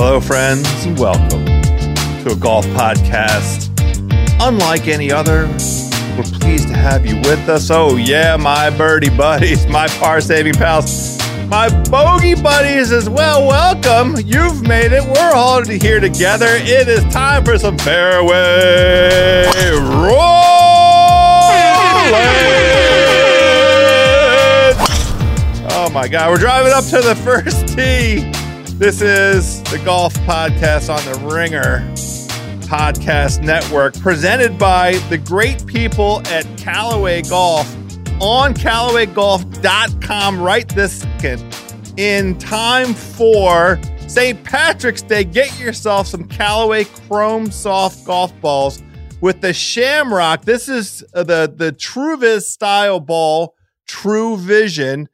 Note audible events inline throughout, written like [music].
Hello, friends, and welcome to a golf podcast unlike any other. We're pleased to have you with us. Oh, yeah, my birdie buddies, [laughs] my par saving pals, my bogey buddies as well. Welcome. You've made it. We're all here together. It is time for some fairway rolling. [laughs] Oh, my God. We're driving up to the first tee. This is the Golf Podcast on the Ringer Podcast Network, presented by the great people at Callaway Golf on CallawayGolf.com right this second. In time for St. Patrick's Day, get yourself some Callaway Chrome Soft golf balls with the Shamrock. This is the the Truvis style ball, True Vision.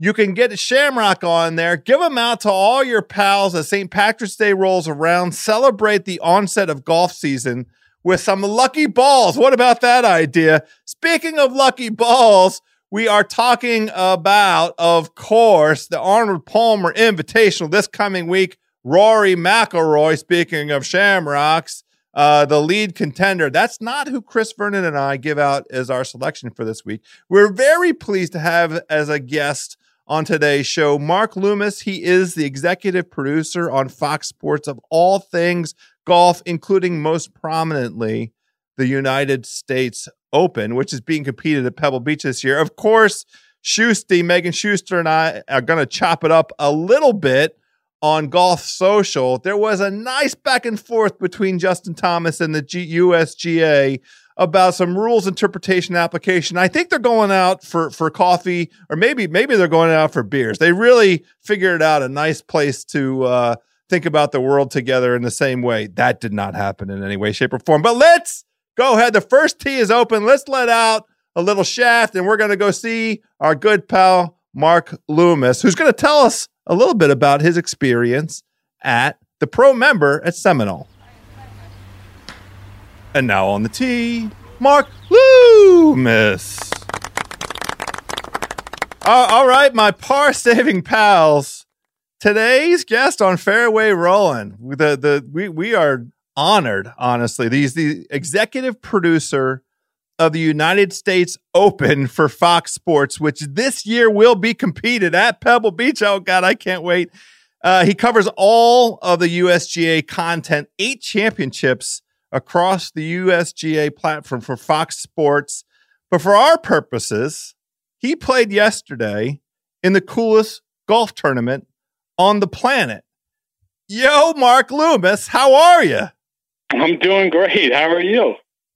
You can get a Shamrock on there. Give them out to all your pals as St. Patrick's Day rolls around. Celebrate the onset of golf season with some lucky balls. What about that idea? Speaking of lucky balls, we are talking about, of course, the Arnold Palmer Invitational this coming week. Rory McIlroy, speaking of Shamrocks, uh, the lead contender. That's not who Chris Vernon and I give out as our selection for this week. We're very pleased to have as a guest on today's show. Mark Loomis, he is the executive producer on Fox Sports of all things golf, including most prominently the United States Open, which is being competed at Pebble Beach this year. Of course, Schusty, Megan Schuster, and I are going to chop it up a little bit on Golf Social. There was a nice back and forth between Justin Thomas and the G- USGA about some rules interpretation application. I think they're going out for for coffee, or maybe maybe they're going out for beers. They really figured out a nice place to uh, think about the world together in the same way. That did not happen in any way, shape, or form. But let's go ahead. The first tee is open. Let's let out a little shaft, and we're going to go see our good pal Mark Loomis, who's going to tell us a little bit about his experience at the pro member at Seminole. And now on the tee, Mark Loomis. Uh, all right, my par saving pals. Today's guest on Fairway Rolling. The the we we are honored, honestly. He's the executive producer of the United States Open for Fox Sports, which this year will be competed at Pebble Beach. Oh God, I can't wait. Uh, he covers all of the USGA content, eight championships across the USGA platform for Fox Sports. But for our purposes, he played yesterday in the coolest golf tournament on the planet. Yo, Mark Loomis, how are you? I'm doing great. How are you?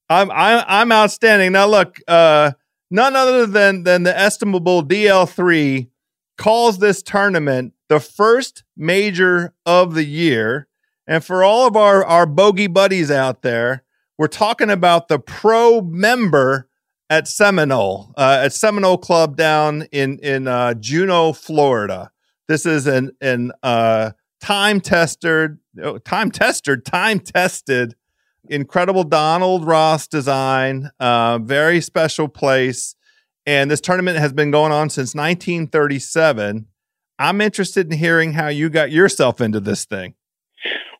I'm I'm, I'm outstanding. Now, look, uh, none other than than the estimable DL3 calls this tournament the first major of the year. And for all of our our bogey buddies out there, we're talking about the pro member at Seminole, uh, at Seminole Club down in in uh, Juno, Florida. This is an an uh, time tested, oh, time tested, time tested, incredible Donald Ross design. Uh, very special place, and this tournament has been going on since 1937. I'm interested in hearing how you got yourself into this thing.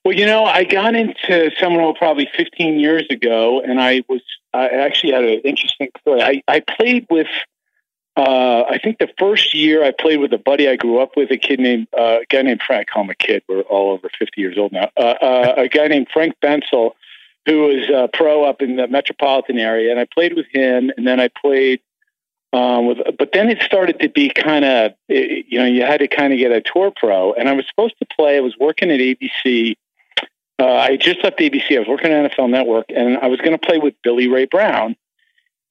Well, you know, I got into Seminole probably 15 years ago, and I was I actually had an interesting story. I, I played with, uh, I think the first year I played with a buddy I grew up with, a kid named uh, a guy named Frank. Call him a kid. We're all over 50 years old now. Uh, uh, a guy named Frank Bensel, who was a pro up in the metropolitan area, and I played with him, and then I played. Um, with, but then it started to be kind of, you know, you had to kind of get a tour pro, and I was supposed to play. I was working at ABC uh, I just left ABC. I was working at NFL Network, and I was going to play with Billy Ray Brown.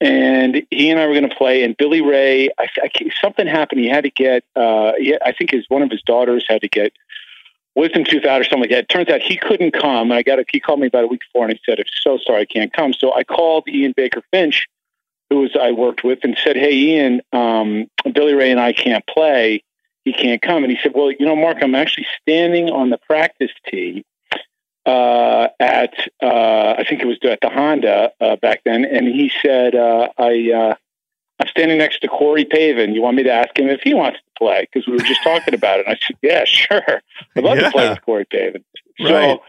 And he and I were going to play. And Billy Ray, I, I, something happened. He had to get. Uh, he, I think his one of his daughters had to get wisdom tooth out or something like that. It turns out he couldn't come. I got he called me about a week before and he said, "I'm so sorry, I can't come." So I called Ian Baker Finch, who was I worked with, and said, "Hey, Ian, um, Billy Ray and I can't play. He can't come." And he said, "Well, you know, Mark, I'm actually standing on the practice tee." Uh, at uh, I think it was at the Honda uh, back then, and he said, uh, "I uh, I'm standing next to Corey Pavin. You want me to ask him if he wants to play because we were just talking about it." And I said, "Yeah, sure. I'd love yeah. to play with Corey Pavin." Right. So,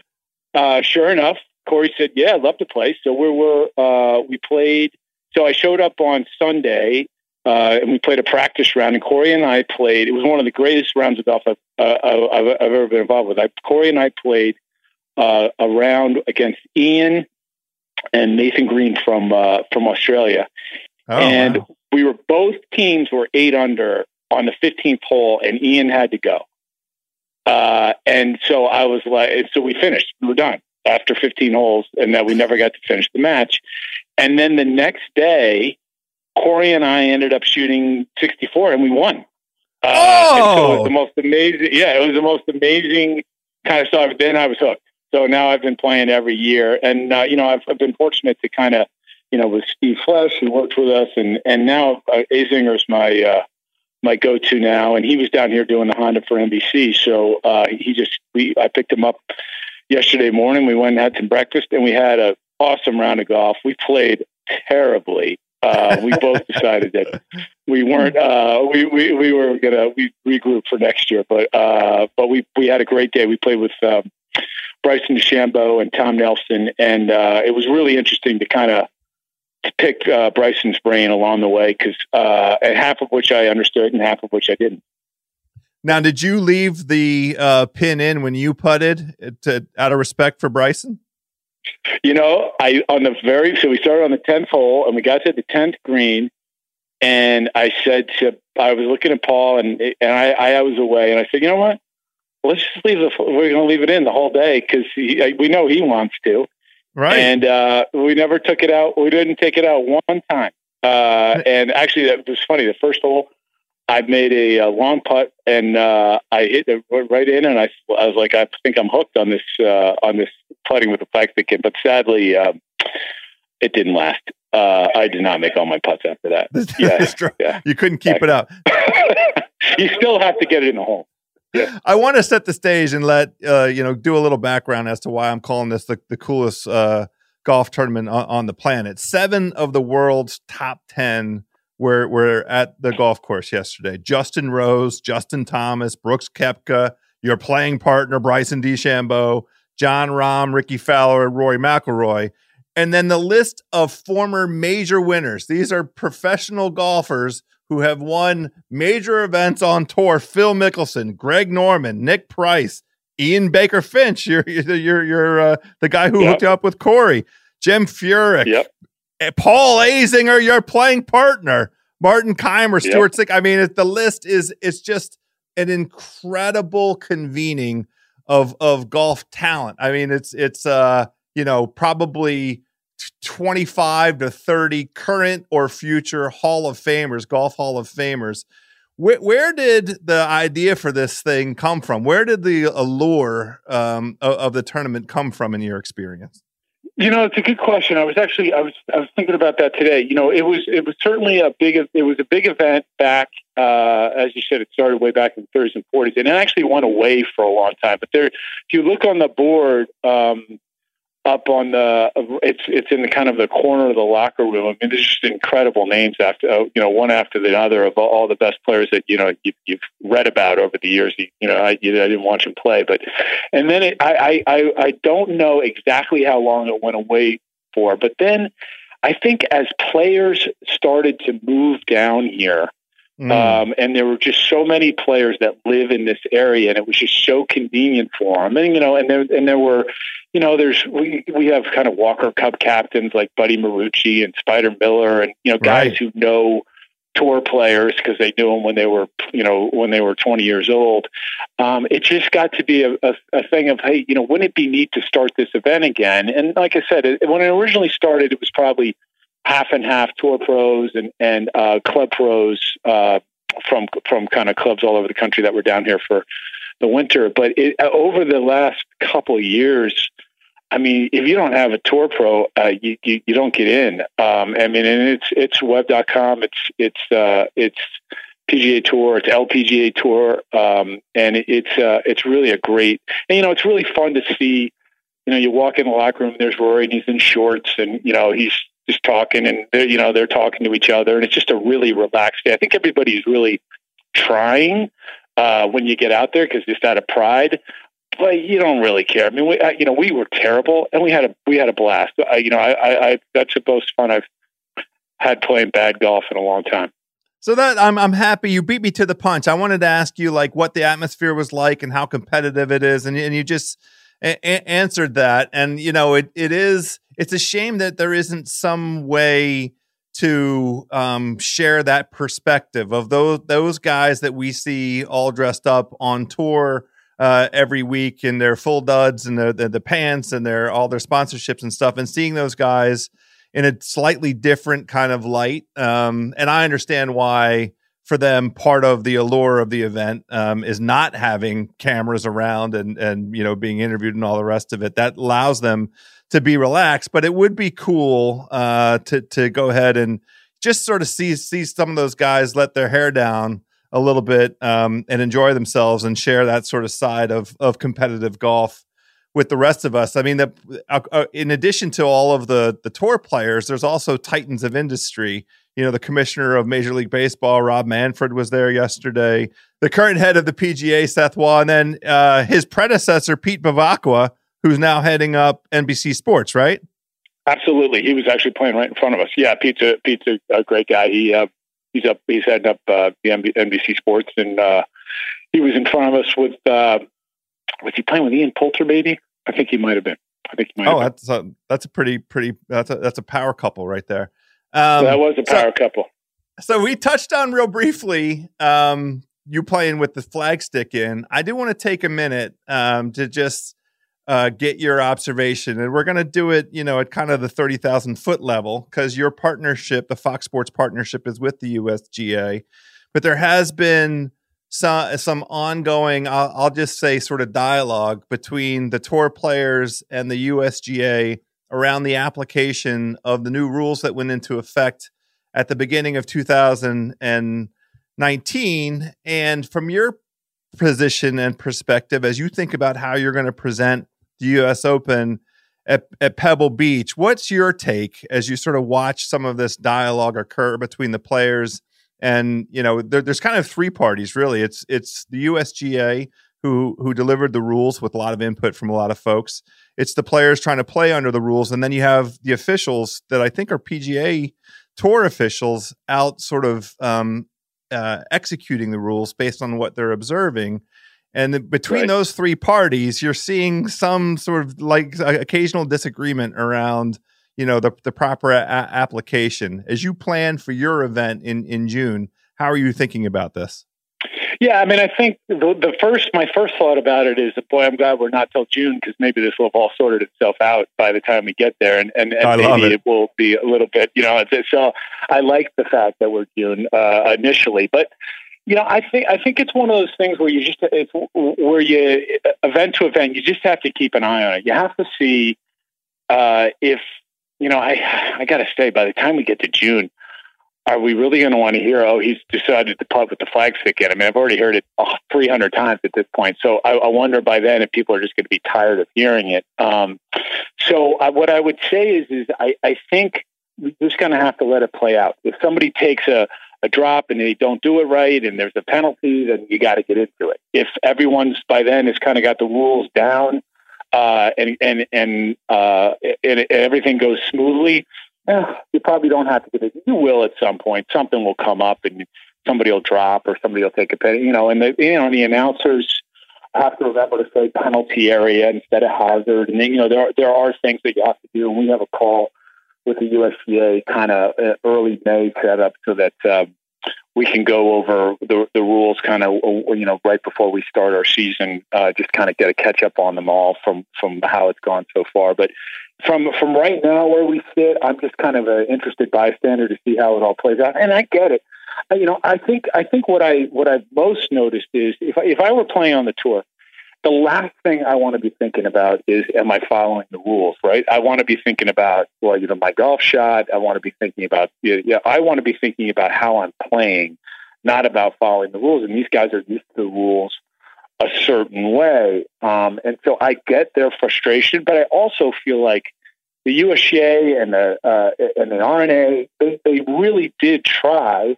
uh, sure enough, Corey said, "Yeah, I'd love to play." So we were we played. So I showed up on Sunday. Uh, and we played a practice round, and Corey and I played. It was one of the greatest rounds of golf I've, uh, I've, I've ever been involved with. I, Corey and I played uh, a round against Ian and Nathan Green from uh, from Australia, oh, and wow. we were both teams were eight under on the 15th hole, and Ian had to go. Uh, and so I was like, so we finished. We were done after 15 holes, and that we never got to finish the match. And then the next day, Corey and I ended up shooting 64, and we won. Uh, oh, so it was the most amazing. Yeah, it was the most amazing kind of stuff. Then I was hooked. So now I've been playing every year, and uh, you know I've, I've been fortunate to kind of, you know, with Steve Flesch who worked with us, and and now uh, Azinger's my uh, my go-to now, and he was down here doing the Honda for NBC, so uh, he just we I picked him up yesterday morning. We went and had some breakfast, and we had a awesome round of golf. We played terribly. Uh, we both [laughs] decided that we weren't. Uh, we, we we were gonna we regroup for next year, but uh, but we we had a great day. We played with um, Bryson DeChambeau and Tom Nelson, and uh, it was really interesting to kind of pick uh, Bryson's brain along the way because uh, half of which I understood and half of which I didn't. Now, did you leave the uh, pin in when you putted to, out of respect for Bryson? You know, I on the very so we started on the tenth hole and we got to the tenth green, and I said to I was looking at Paul and and I, I was away and I said, you know what, let's just leave the we're going to leave it in the whole day because we know he wants to. Right. And uh, we never took it out we didn't take it out one time. Uh, and actually that was funny the first hole I made a, a long putt and uh, I hit it right in and I, I was like I think I'm hooked on this uh, on this putting with the plastic kit but sadly um, it didn't last. Uh, I did not make all my putts after that. [laughs] Yeah, yeah. you couldn't keep it up. [laughs] You still have to get it in the hole [laughs] I want to set the stage and let uh, you know do a little background as to why I'm calling this the, the coolest uh, golf tournament on, on, the planet. Seven of the world's top ten were were at the golf course yesterday. Justin Rose, Justin Thomas, Brooks Koepka, your playing partner Bryson DeChambeau, Jon Rahm, Rickie Fowler, Rory McIlroy. And then the list of former major winners. These are professional golfers who have won major events on tour Phil Mickelson, Greg Norman, Nick Price, Ian Baker Finch, [laughs] you're, you're, you're uh, the guy who yep. hooked you up with Corey, Jim Furyk, yep. Eh, Paul Azinger, your playing partner, Martin Kaymer, Stewart yep. Cink. I mean, it, the list is it's just an incredible convening of of golf talent. I mean, it's it's uh you know probably 25 to 30 current or future Hall of Famers, Golf Hall of Famers. Where, where did the idea for this thing come from? Where did the allure um, of, of, the tournament come from in your experience? You know, it's a good question. I was actually I was I was thinking about that today. You know, it was it was certainly a big it was a big event back uh, as you said. It started way back in the 30s and 40s, and it actually went away for a long time. But there, if you look on the board, um, up on the it's it's in the kind of the corner of the locker room. I mean, there's just incredible names after uh, you know one after the other of all, the best players that you know you, have read about over the years. You, you know, I, you, I didn't watch him play, but and then it, I, I I don't know exactly how long it went away for, but then I think as players started to move down here. Mm. Um, and there were just so many players that live in this area, and it was just so convenient for them. And you know, and there and there were you know, there's we we have kind of Walker Cup captains like Buddy Marucci and Spider Miller, and you know, guys right. who know tour players because they knew them when they were you know when they were 20 years old. Um, it just got to be a, a, a, thing of hey, you know, wouldn't it be neat to start this event again? And like I said, it, when it originally started, it was probably half and half tour pros and and uh, club pros uh, from from kind of clubs all over the country that were down here for the winter. But it, over the last couple years, I mean, if you don't have a tour pro, uh, you, you, you don't get in. Um, I mean, and it's it's web.com. It's it's uh, it's PGA Tour. It's LPGA Tour, um, and it, it's uh, it's really a great. And you know, it's really fun to see. You know, you walk in the locker room. There's Rory, and he's in shorts, and you know he's just talking, and they're you know they're talking to each other, and it's just a really relaxed day. I think everybody's really trying uh, when you get out there because just out of pride but you don't really care. I mean, we, you know, we were terrible, and we had a we had a blast. I, you know, I, I, I that's the most fun I've had playing bad golf in a long time. So that I'm I'm happy you beat me to the punch. I wanted to ask you like what the atmosphere was like and how competitive it is, and and you just a- a- answered that. And you know, it it is it's a shame that there isn't some way to um, share that perspective of those those guys that we see all dressed up on tour uh, every week in their full duds and the, the, the pants and their all their sponsorships and stuff, and seeing those guys in a slightly different kind of light. Um, and I understand why for them part of the allure of the event um, is not having cameras around and and you know being interviewed and all the rest of it. That allows them to be relaxed. But it would be cool uh, to to go ahead and just sort of see see some of those guys let their hair down a little bit um, and enjoy themselves and share that sort of side of of competitive golf with the rest of us. I mean, the, uh, uh, in addition to all of the the tour players, there's also titans of industry. You know, the commissioner of Major League Baseball, Rob Manfred, was there yesterday. The current head of the PGA, Seth Waugh, and then uh, his predecessor, Pete Bevacqua, who's now heading up NBC Sports, right? Absolutely, he was actually playing right in front of us. Yeah, Pete's a, Pete's a, great guy. He uh, he's up. He's heading up uh, the NBC Sports, and uh, he was in front of us with. Uh, was he playing with Ian Poulter? Maybe I think he might have been. I think. oh, that's a, that's a pretty pretty that's a that's a power couple right there. Um, that was a power so, couple. So we touched on real briefly um, you playing with the flagstick in. I do want to take a minute um, to just uh, get your observation. And we're going to do it, you know, at kind of the 30,000 foot level because your partnership, the Fox Sports partnership, is with the USGA. But there has been some, some ongoing, I'll, I'll just say, sort of dialogue between the tour players and the USGA around the application of the new rules that went into effect at the beginning of 2019. And from your position and perspective, as you think about how you're going to present the U.S. Open at, at Pebble Beach. What's your take as you sort of watch some of this dialogue occur between the players? And you know, there, there's kind of three parties really. It's it's the USGA who who delivered the rules with a lot of input from a lot of folks. It's the players trying to play under the rules, and then you have the officials that I think are PGA Tour officials out, sort of um, uh, executing the rules based on what they're observing. And between right. those three parties, you're seeing some sort of like occasional disagreement around, you know, the, the proper a- application. As you plan for your event in, in June, how are you thinking about this? Yeah, I mean, I think the, the first, my first thought about it is, boy, I'm glad we're not till June because maybe this will have all sorted itself out by the time we get there, and and, and maybe it. it. will be a little bit, you know. So I like the fact that we're June uh, initially, but you know, I think I think it's one of those things where you just it's where you event to event, you just have to keep an eye on it. You have to see uh, if you know. I I got to say, by the time we get to June are we really going to want to hear, oh, he's decided to putt with the flag stick in? I mean, I've already heard it oh, 300 times at this point. So I, I, wonder by then if people are just going to be tired of hearing it. Um, so I, what I would say is, is I, I think we're just going to have to let it play out. If somebody takes a, a drop and they don't do it right and there's a penalty, then you got to get into it. If everyone's by then has kind of got the rules down uh, and, and, and, uh, and, everything goes smoothly, eh, you probably don't have to get it. You will at some point. Something will come up and somebody will drop or somebody will take a penalty. You know, and the you know the announcers have to remember to say penalty area instead of hazard. And then, you know there are, there are things that you have to do. And we have a call with the USGA kind of uh, early May set up so that. Um, we can go over the the rules kind of you know right before we start our season, uh, just kind of get a catch up on them all from from how it's gone so far. But from from right now where we sit, I'm just kind of an interested bystander to see how it all plays out, and I get it. You know, I think I think what I what I've most noticed is if I, if I were playing on the tour, the last thing I want to be thinking about is am I following the rules, right? I want to be thinking about well, you know, my golf shot. I want to be thinking about yeah, I want to be thinking about how I'm playing, not about following the rules. And these guys are used to the rules a certain way. Um, and so I get their frustration, but I also feel like the USGA and the uh, and the R&A they, they really did try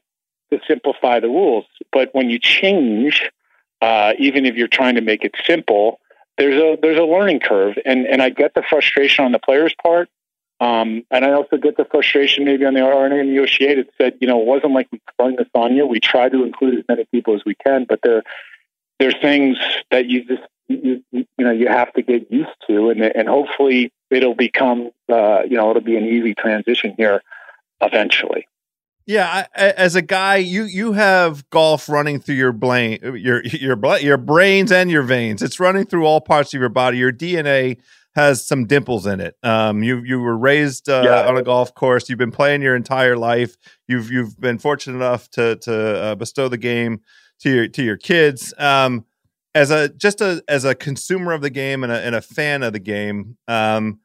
to simplify the rules. But when you change, uh, even if you're trying to make it simple, there's a there's a learning curve, and and I get the frustration on the players' part. Um, and I also get the frustration maybe on the R&A and USGA that said, you know, it wasn't like we sprung this on you. We try to include as many people as we can, but there there's things that you just you, you, know you have to get used to, and and hopefully it'll become uh, you know it'll be an easy transition here eventually. Yeah, I, as a guy, you you have golf running through your brain, your your your brains and your veins. It's running through all parts of your body. Your DNA has some dimples in it. Um, you you were raised uh, yeah. on a golf course. You've been playing your entire life. You've you've been fortunate enough to to uh, bestow the game to your to your kids. Um, as a just a as a consumer of the game and a, and a fan of the game, um,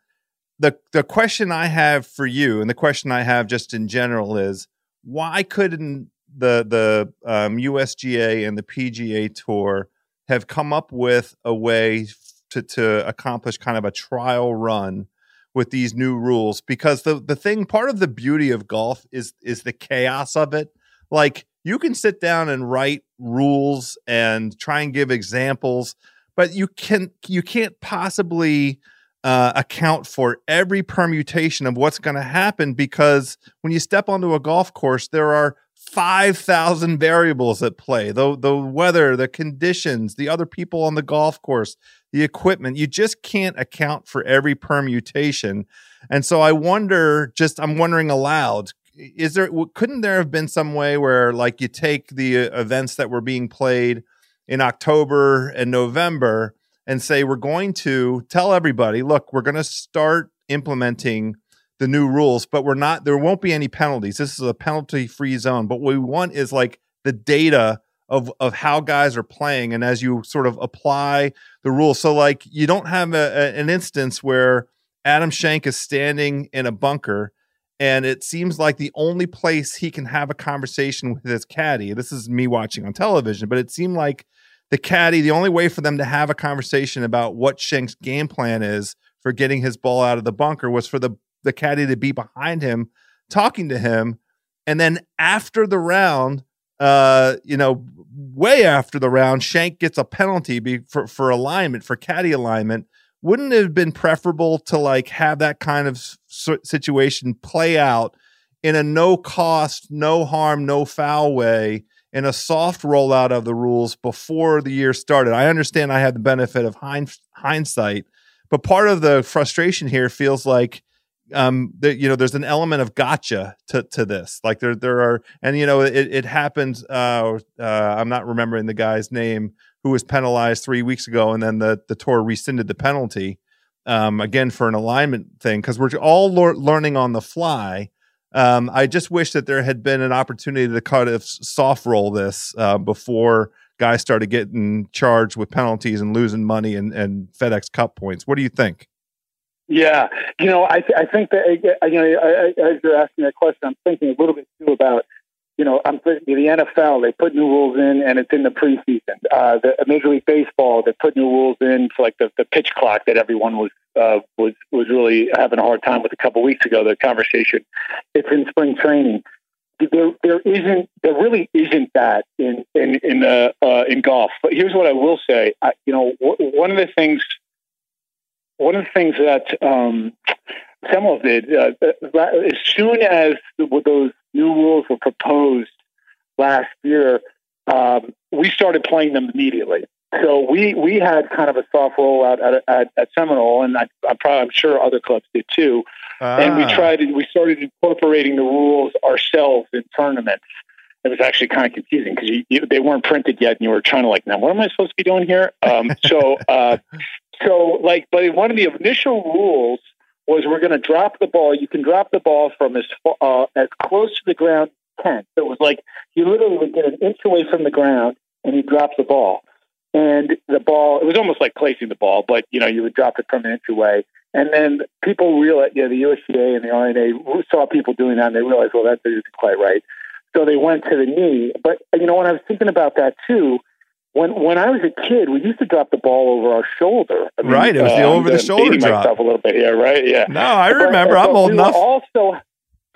the the question I have for you and the question I have just in general is why couldn't the the um, USGA and the PGA Tour have come up with a way to to accomplish kind of a trial run with these new rules? Because the the thing, part of the beauty of golf is is the chaos of it. Like you can sit down and write rules and try and give examples, but you can you can't possibly uh, account for every permutation of what's going to happen because when you step onto a golf course, there are 5,000 variables at play the, the weather, the conditions, the other people on the golf course, the equipment. You just can't account for every permutation. And so I wonder, just I'm wondering aloud, is there couldn't there have been some way where like you take the uh, events that were being played in October and November and say we're going to tell everybody, look, we're going to start implementing the new rules, but we're not there won't be any penalties. This is a penalty free zone, but what we want is like the data of of how guys are playing and as you sort of apply the rules. So like you don't have a, a, an instance where Adam Schenk is standing in a bunker and it seems like the only place he can have a conversation with his caddy this is me watching on television but it seemed like the caddy the only way for them to have a conversation about what Schenk's game plan is for getting his ball out of the bunker was for the the caddy to be behind him talking to him. And then after the round uh you know way after the round Schenk gets a penalty be, for for alignment for caddy alignment. Wouldn't it have been preferable to like have that kind of situation play out in a no cost, no harm, no foul way in a soft rollout of the rules before the year started? I understand I had the benefit of hindsight, but part of the frustration here feels like um, that you know, there's an element of gotcha to to this. Like there there are, and you know, it it happened. Uh, uh, I'm not remembering the guy's name who was penalized three weeks ago, and then the the tour rescinded the penalty um, again for an alignment thing because we're all learning on the fly. Um, I just wish that there had been an opportunity to kind of soft roll this uh, before guys started getting charged with penalties and losing money and, and FedEx Cup points. What do you think? Yeah, you know, I, th- I think that you know, I, I, as you're asking that question, I'm thinking a little bit too about you know, I'm the NFL, they put new rules in and it's in the preseason. Uh, the Major League Baseball, they put new rules in for like the, the pitch clock that everyone was, uh, was, was really having a hard time with a couple weeks ago, the conversation. It's in spring training. There, there isn't, there really isn't that in, in, in, uh, uh, in golf. But here's what I will say. I, you know, one of the things, one of the things that, um, Seminoles did, uh, as soon as those new rules were proposed last year, um, we started playing them immediately. So we we had kind of a soft rollout at, at, at Seminole, and I, am probably I'm sure other clubs did too. Ah. And we ah. tried we started incorporating the rules ourselves in tournaments. It was actually kind of confusing because they weren't printed yet, and you were trying to like, now what am I supposed to be doing here? Um, so uh, [laughs] so like, but one of the initial rules was we're going to drop the ball. You can drop the ball from as uh, as close to the ground as can. So it was like you literally would get an inch away from the ground and you drop the ball. And the ball, it was almost like placing the ball, but you know, you would drop it from an inch away. And then people realized, you know, the USGA and the R&A saw people doing that and they realized, well, that isn't quite right. So they went to the knee. But, you know, when I was thinking about that too, when when I was a kid, we used to drop the ball over our shoulder. I mean, right, it was the uh, over the shoulder drop. Myself a little bit here, right? Yeah. No, I remember. But, I'm old we enough. Also,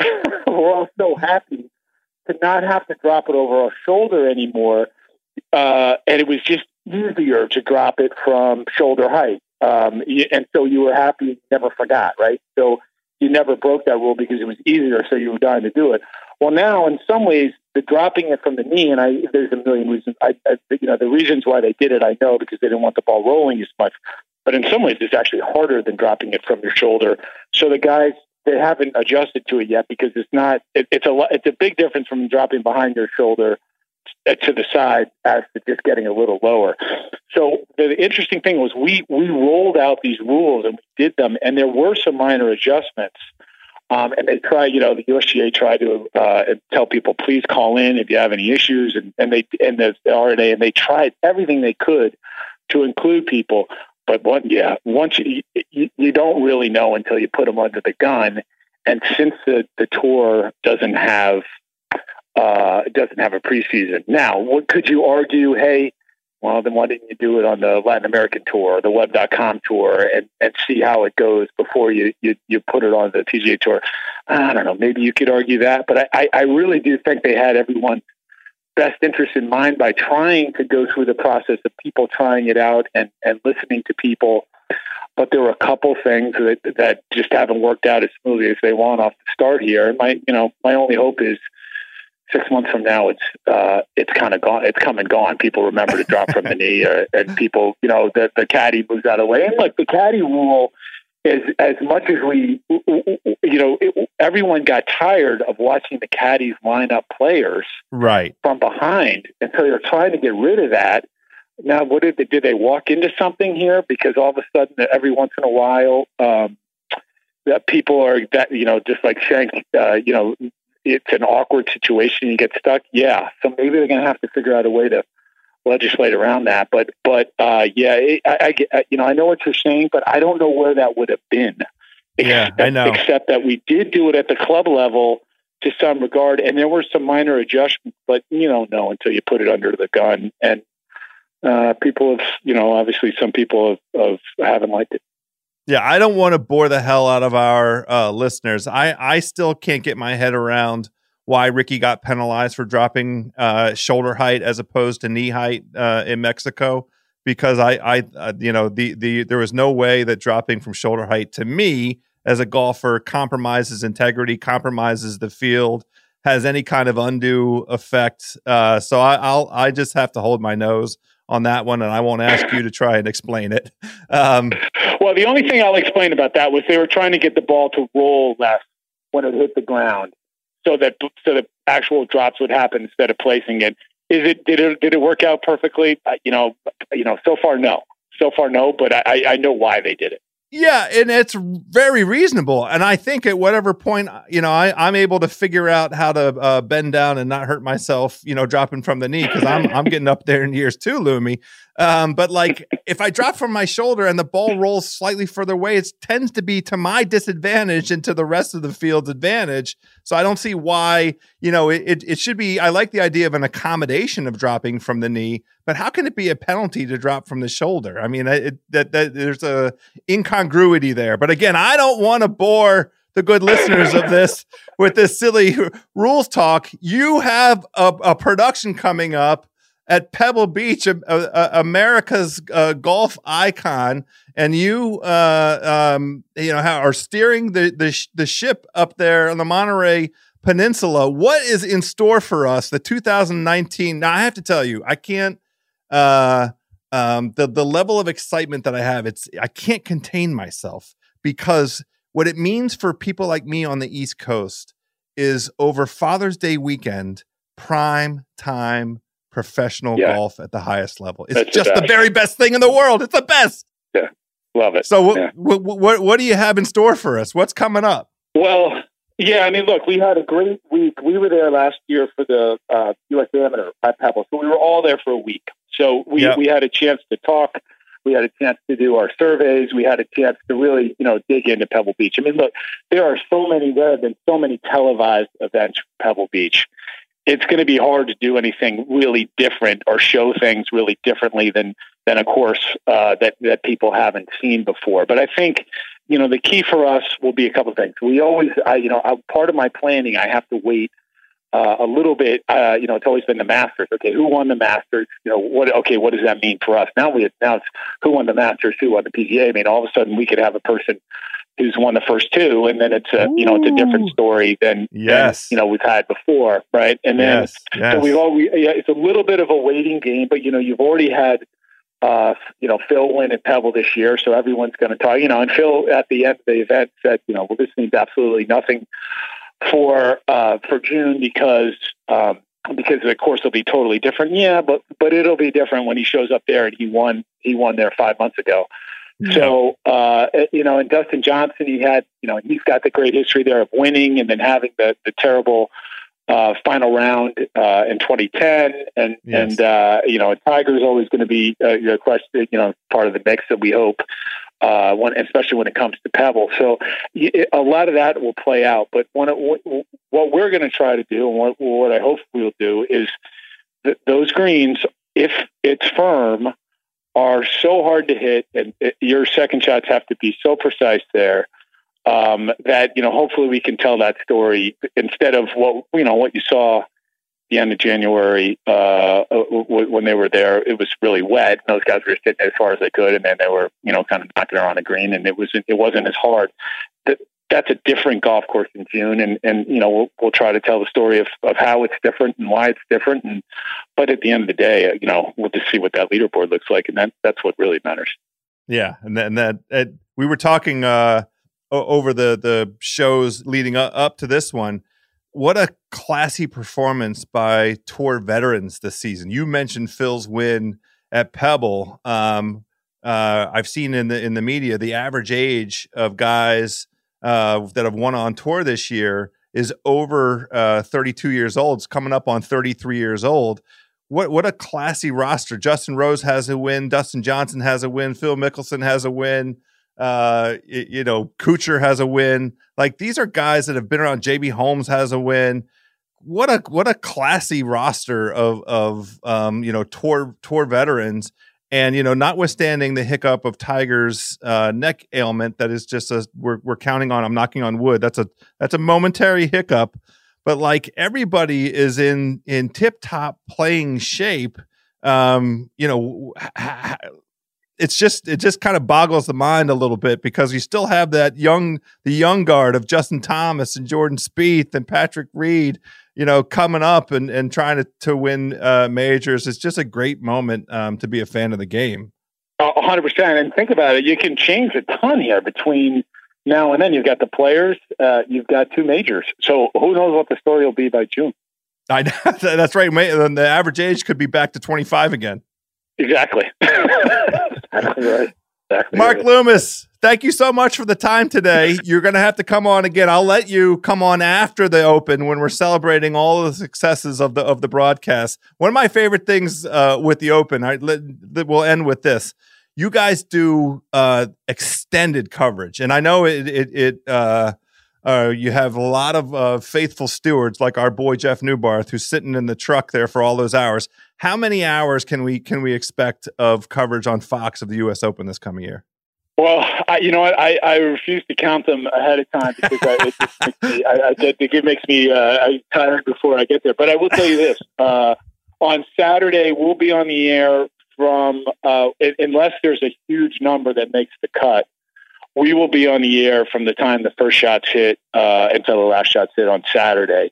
[laughs] we're all so happy to not have to drop it over our shoulder anymore, uh, and it was just easier to drop it from shoulder height. Um, and so you were happy, you never forgot, right? So you never broke that rule because it was easier, so you were dying to do it. Well, now in some ways, the dropping it from the knee, and I there's a million reasons. I, I you know the reasons why they did it, I know because they didn't want the ball rolling as much. But in some ways, it's actually harder than dropping it from your shoulder. So the guys they haven't adjusted to it yet because it's not. It, it's a it's a big difference from dropping behind your shoulder uh, to the side as to just getting a little lower. So the interesting thing was we we rolled out these rules and we did them, and there were some minor adjustments. Um, and they try, you know, the USGA tried to uh, tell people, please call in if you have any issues, and, and they and the R&A, and they tried everything they could to include people. But one, yeah, once you, you, you don't really know until you put them under the gun. And since the the tour doesn't have uh, doesn't have a preseason now, what could you argue? Hey, well, then why didn't you do it on the Latin American tour, the Web.com tour, and, and see how it goes before you, you, you put it on the PGA tour? I don't know. Maybe you could argue that, but I, I really do think they had everyone's best interest in mind by trying to go through the process of people trying it out and, and listening to people. But there were a couple things that, that just haven't worked out as smoothly as they want off the start here. My, you know, my only hope is – six months from now, it's uh, it's kind of gone. It's come and gone. People remember to drop from the [laughs] knee, and people, you know, the the caddy moves out of the way. And like the caddy rule is as much as we, you know, it, everyone got tired of watching the caddies line up players right from behind, and so they're trying to get rid of that. Now, what did they did they walk into something here? Because all of a sudden, every once in a while. Um, that people are that you know just like Schenk, uh, you know, it's an awkward situation. You get stuck. Yeah. So maybe they're going to have to figure out a way to legislate around that. But, but, uh, yeah, it, I, I, you know, I know what you're saying, but I don't know where that would have been. Yeah, except, I know. Except that we did do it at the club level to some regard, and there were some minor adjustments, but you don't know until you put it under the gun. And uh, people have, you know, obviously some people have, have haven't liked it. Yeah, I don't want to bore the hell out of our uh, listeners. I I still can't get my head around why Rickie got penalized for dropping uh, shoulder height as opposed to knee height uh, in Mexico. Because I, I, uh, you know, the the there was no way that dropping from shoulder height to me as a golfer compromises integrity, compromises the field, has any kind of undue effect. Uh, so I, I'll I just have to hold my nose on that one, and I won't ask you to try and explain it. [laughs] Um, Well, the only thing I'll explain about that was they were trying to get the ball to roll less when it hit the ground, so that so that actual drops would happen instead of placing it. Is it did it did it work out perfectly? Uh, you know, you know, so far no, so far no, but I I know why they did it. Yeah, and it's very reasonable. And I think at whatever point, you know, I, am able to figure out how to uh, bend down and not hurt myself, you know, dropping from the knee because I'm I'm getting up there in years too, Lumi. Um, but like if I drop from my shoulder and the ball rolls slightly further away, it tends to be to my disadvantage and to the rest of the field's advantage. So I don't see why, you know, it, it should be. I like the idea of an accommodation of dropping from the knee, but how can it be a penalty to drop from the shoulder? I mean, it, that, that there's a incongruity there. But again, I don't want to bore the good listeners of this with this silly rules talk. You have a, a production coming up at Pebble Beach, America's uh, golf icon, and you, uh, um, you know, are steering the, the sh- the ship up there on the Monterey Peninsula. What is in store for us? The 2019. Now, I have to tell you, I can't. Uh, um, the the level of excitement that I have, it's I can't contain myself because what it means for people like me on the East Coast is over Father's Day weekend, prime time professional yeah. golf at the highest level. It's just the, very best thing in the world. It's the best. Yeah, love it. So, what, yeah. what, what, what do you have in store for us? What's coming up? Well, yeah, I mean, look, we had a great week. We were there last year for the uh, U.S. Amateur at Pebble, so we were all there for a week. So we we had a chance to talk. We had a chance to do our surveys. We had a chance to really, you know, dig into Pebble Beach. I mean, look, there are so many. There have been so many televised events Pebble Beach, it's going to be hard to do anything really different or show things really differently than than a course uh, that that people haven't seen before. But I think you know the key for us will be a couple things. We always, I, you know, I, part of my planning, I have to wait uh, a little bit. Uh, you know, it's always been the Masters. Okay, who won the Masters? You know, what? Okay, what does that mean for us? Now we now it's who won the Masters, who won the PGA. I mean, all of a sudden we could have a person who's won the first two, and then it's a Ooh. you know it's a different story than yes than, you know we've had before, right? And then yes, yes. so we've always yeah, it's a little bit of a waiting game, but you know you've already had uh, you know Phil win at Pebble this year, so everyone's going to talk. You know, and Phil at the end of the event said, you know, well this means absolutely nothing for uh, for June because. Um, because the course will be totally different. Yeah, but but it'll be different when he shows up there and he won he won there five months ago. So, uh, you know, and Dustin Johnson, he had, you know, he's got the great history there of winning and then having the, the terrible uh, final round uh, in 2010. And, yes. and uh, you know, Tiger's always going to be uh, your question, you know, part of the mix that we hope, uh, when, especially when it comes to Pebble. So it, a lot of that will play out. But when it, what we're going to try to do and what, what I hope we'll do is those greens, if it's firm, are so hard to hit, and it, your second shots have to be so precise there um, that you know. Hopefully, we can tell that story instead of what you know what you saw the end of January uh, when they were there. It was really wet. And those guys were hitting as far as they could, and then they were you know kind of knocking around the green, and it was it wasn't as hard that's a different golf course in June, and and you know we'll we'll try to tell the story of of how it's different and why it's different, and but at the end of the day, you know we'll just see what that leaderboard looks like, and that that's what really matters. Yeah, and then that, we were talking uh, over the the shows leading up, up to this one. What a classy performance by tour veterans this season. You mentioned Phil's win at Pebble. Um, uh, I've seen in the in the media the average age of guys uh, that have won on tour this year is over uh, 32 years old. It's coming up on 33 years old. What what a classy roster! Justin Rose has a win. Dustin Johnson has a win. Phil Mickelson has a win. Uh, you, know, Kuchar has a win. Like these are guys that have been around. JB Holmes has a win. What a what a classy roster of of um, you know tour tour veterans and you know, notwithstanding the hiccup of Tiger's uh, neck ailment, that is just a we're we're counting on. I'm knocking on wood. That's a that's a momentary hiccup, but like everybody is in in tip top playing shape. Um, you know, it's just it just kind of boggles the mind a little bit because you still have that young the young guard of Justin Thomas and Jordan Spieth and Patrick Reed you know, coming up and, and trying to, to win uh, majors. It's just a great moment um, to be a fan of the game. hundred percent. And think about it, you can change a ton here between now and then. You've got the players, uh, you've got two majors. So who knows what the story will be by June? I [laughs] that's right. Then The average age could be back to 25 again. Exactly. [laughs] exactly right. Exactly Mark right. Loomis, thank you so much for the time today. [laughs] You're going to have to come on again. I'll let you come on after the Open when we're celebrating all the successes of the of the broadcast. One of my favorite things uh, with the Open, I, we'll end with this. You guys do uh, extended coverage, and I know it it, it uh, uh, you have a lot of uh, faithful stewards like our boy Jeff Newbarth, who's sitting in the truck there for all those hours. How many hours can we can we expect of coverage on Fox of the U.S. Open this coming year? Well, I, you know what? I, I refuse to count them ahead of time because I, it, just makes me, I, I, it makes me uh, tired before I get there. But I will tell you this: uh, on Saturday, we'll be on the air from uh, unless there's a huge number that makes the cut we will be on the air from the time the first shots hit uh, until the last shots hit on Saturday.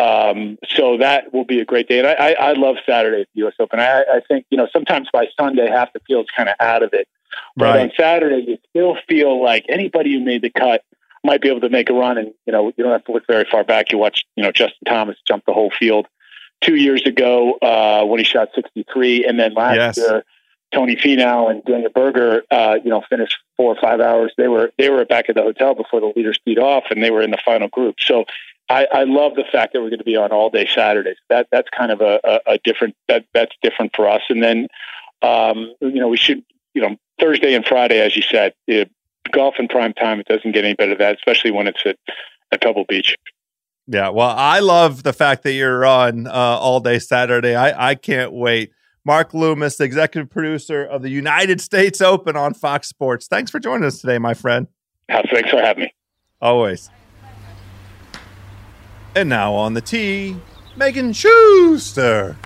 Um, so that will be a great day. And I, I, I love Saturday at the U.S. Open. I, I, think, you know, sometimes by Sunday, half the field's kind of out of it. But right. on Saturday, you still feel like anybody who made the cut might be able to make a run. And, you know, you don't have to look very far back. You watch, you know, Justin Thomas jump the whole field two years ago uh, when he shot 63. And then last yes. year, Tony Finau and Daniel Berger, uh, you know, finished four or five hours. They were they were back at the hotel before the leaders beat off, and they were in the final group. So I, I love the fact that we're going to be on all day Saturdays. That that's kind of a, a, a different that that's different for us. And then um, you know we should you know Thursday and Friday, as you said, it, golf in prime time. It doesn't get any better than that, especially when it's at at Pebble Beach. Yeah, well, I love the fact that you're on uh, all day Saturday. I I can't wait. Mark Loomis, the executive producer of the United States Open on Fox Sports. Thanks for joining us today, my friend. Thanks for having me. Always. And now on the tee, Megan Schuster.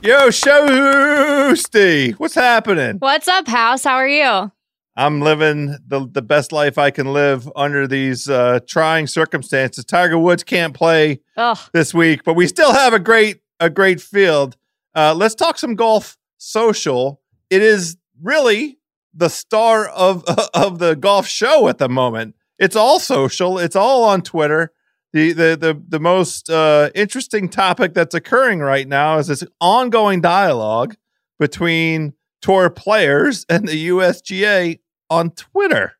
Yo, Shoosty, what's happening? What's up, House? How are you? I'm living the the best life I can live under these uh, trying circumstances. Tiger Woods can't play Ugh. this week, but we still have a great a great field. Uh, let's talk some golf social. It is really the star of [laughs] of the golf show at the moment. It's all social. It's all on Twitter. The the the the most uh, interesting topic that's occurring right now is this ongoing dialogue between tour players and the USGA on Twitter.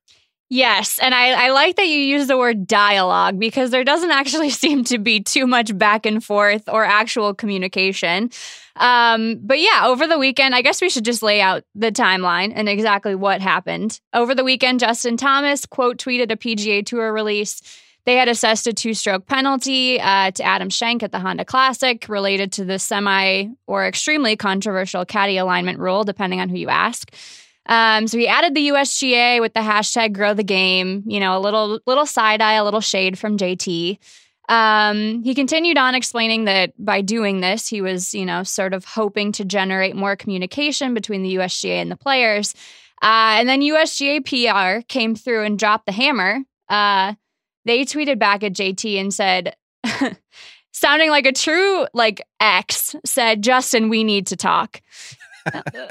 Yes. And I, I like that you use the word dialogue because there doesn't actually [laughs] seem to be too much back and forth or actual communication. Um, but yeah, over the weekend, I guess we should just lay out the timeline and exactly what happened. Over the weekend, Justin Thomas quote tweeted a PGA Tour release. They had assessed a two stroke penalty uh, to Adam Schenk at the Honda Classic related to the semi or extremely controversial caddy alignment rule, depending on who you ask. Um, so he added the USGA with the hashtag grow the game, you know, a little little side eye, a little shade from JT. Um, he continued on explaining that by doing this, he was, you know, sort of hoping to generate more communication between the USGA and the players. Uh, and then USGA PR came through and dropped the hammer. Uh, they tweeted back at JT and said, [laughs] sounding like a true like ex, said, Justin, we need to talk.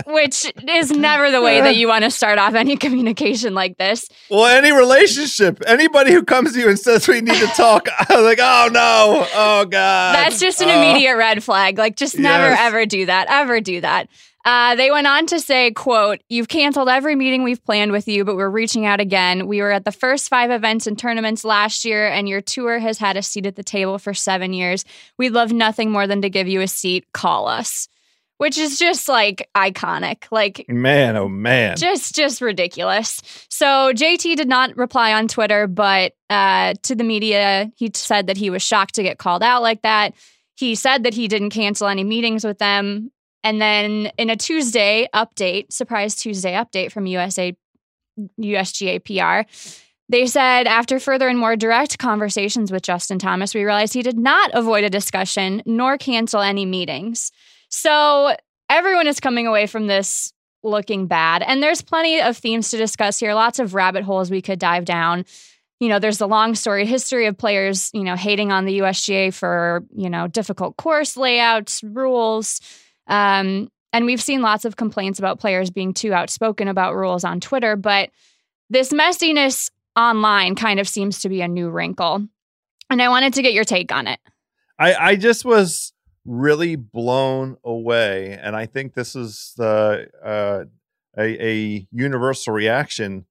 Which is never the way that you want to start off any [laughs] communication like this. Well, any relationship, anybody who comes to you and says we need to talk, [laughs] I'm like, oh no, oh god, that's just an immediate red flag. Like, just never yes. ever do that. Ever do that. Uh, they went on to say, quote, you've canceled every meeting we've planned with you, but we're reaching out again. We were at the first five events and tournaments last year, and your tour has had a seat at the table for seven years. We'd love nothing more than to give you a seat. Call us which is just like iconic. Like man, oh man. Just just ridiculous. So JT did not reply on Twitter, but uh, to the media, he said that he was shocked to get called out like that. He said that he didn't cancel any meetings with them. And then in a Tuesday update, surprise Tuesday update from USA USGA PR, they said after further and more direct conversations with Justin Thomas, we realized he did not avoid a discussion nor cancel any meetings. So everyone is coming away from this looking bad. And there's plenty of themes to discuss here, lots of rabbit holes we could dive down. You know, there's the long story history of players, you know, hating on the USGA for, you know, difficult course layouts, rules. Um, and we've seen lots of complaints about players being too outspoken about rules on Twitter, but this messiness online kind of seems to be a new wrinkle. And I wanted to get your take on it. I, I just was really blown away. And I think this is the uh, a, a universal reaction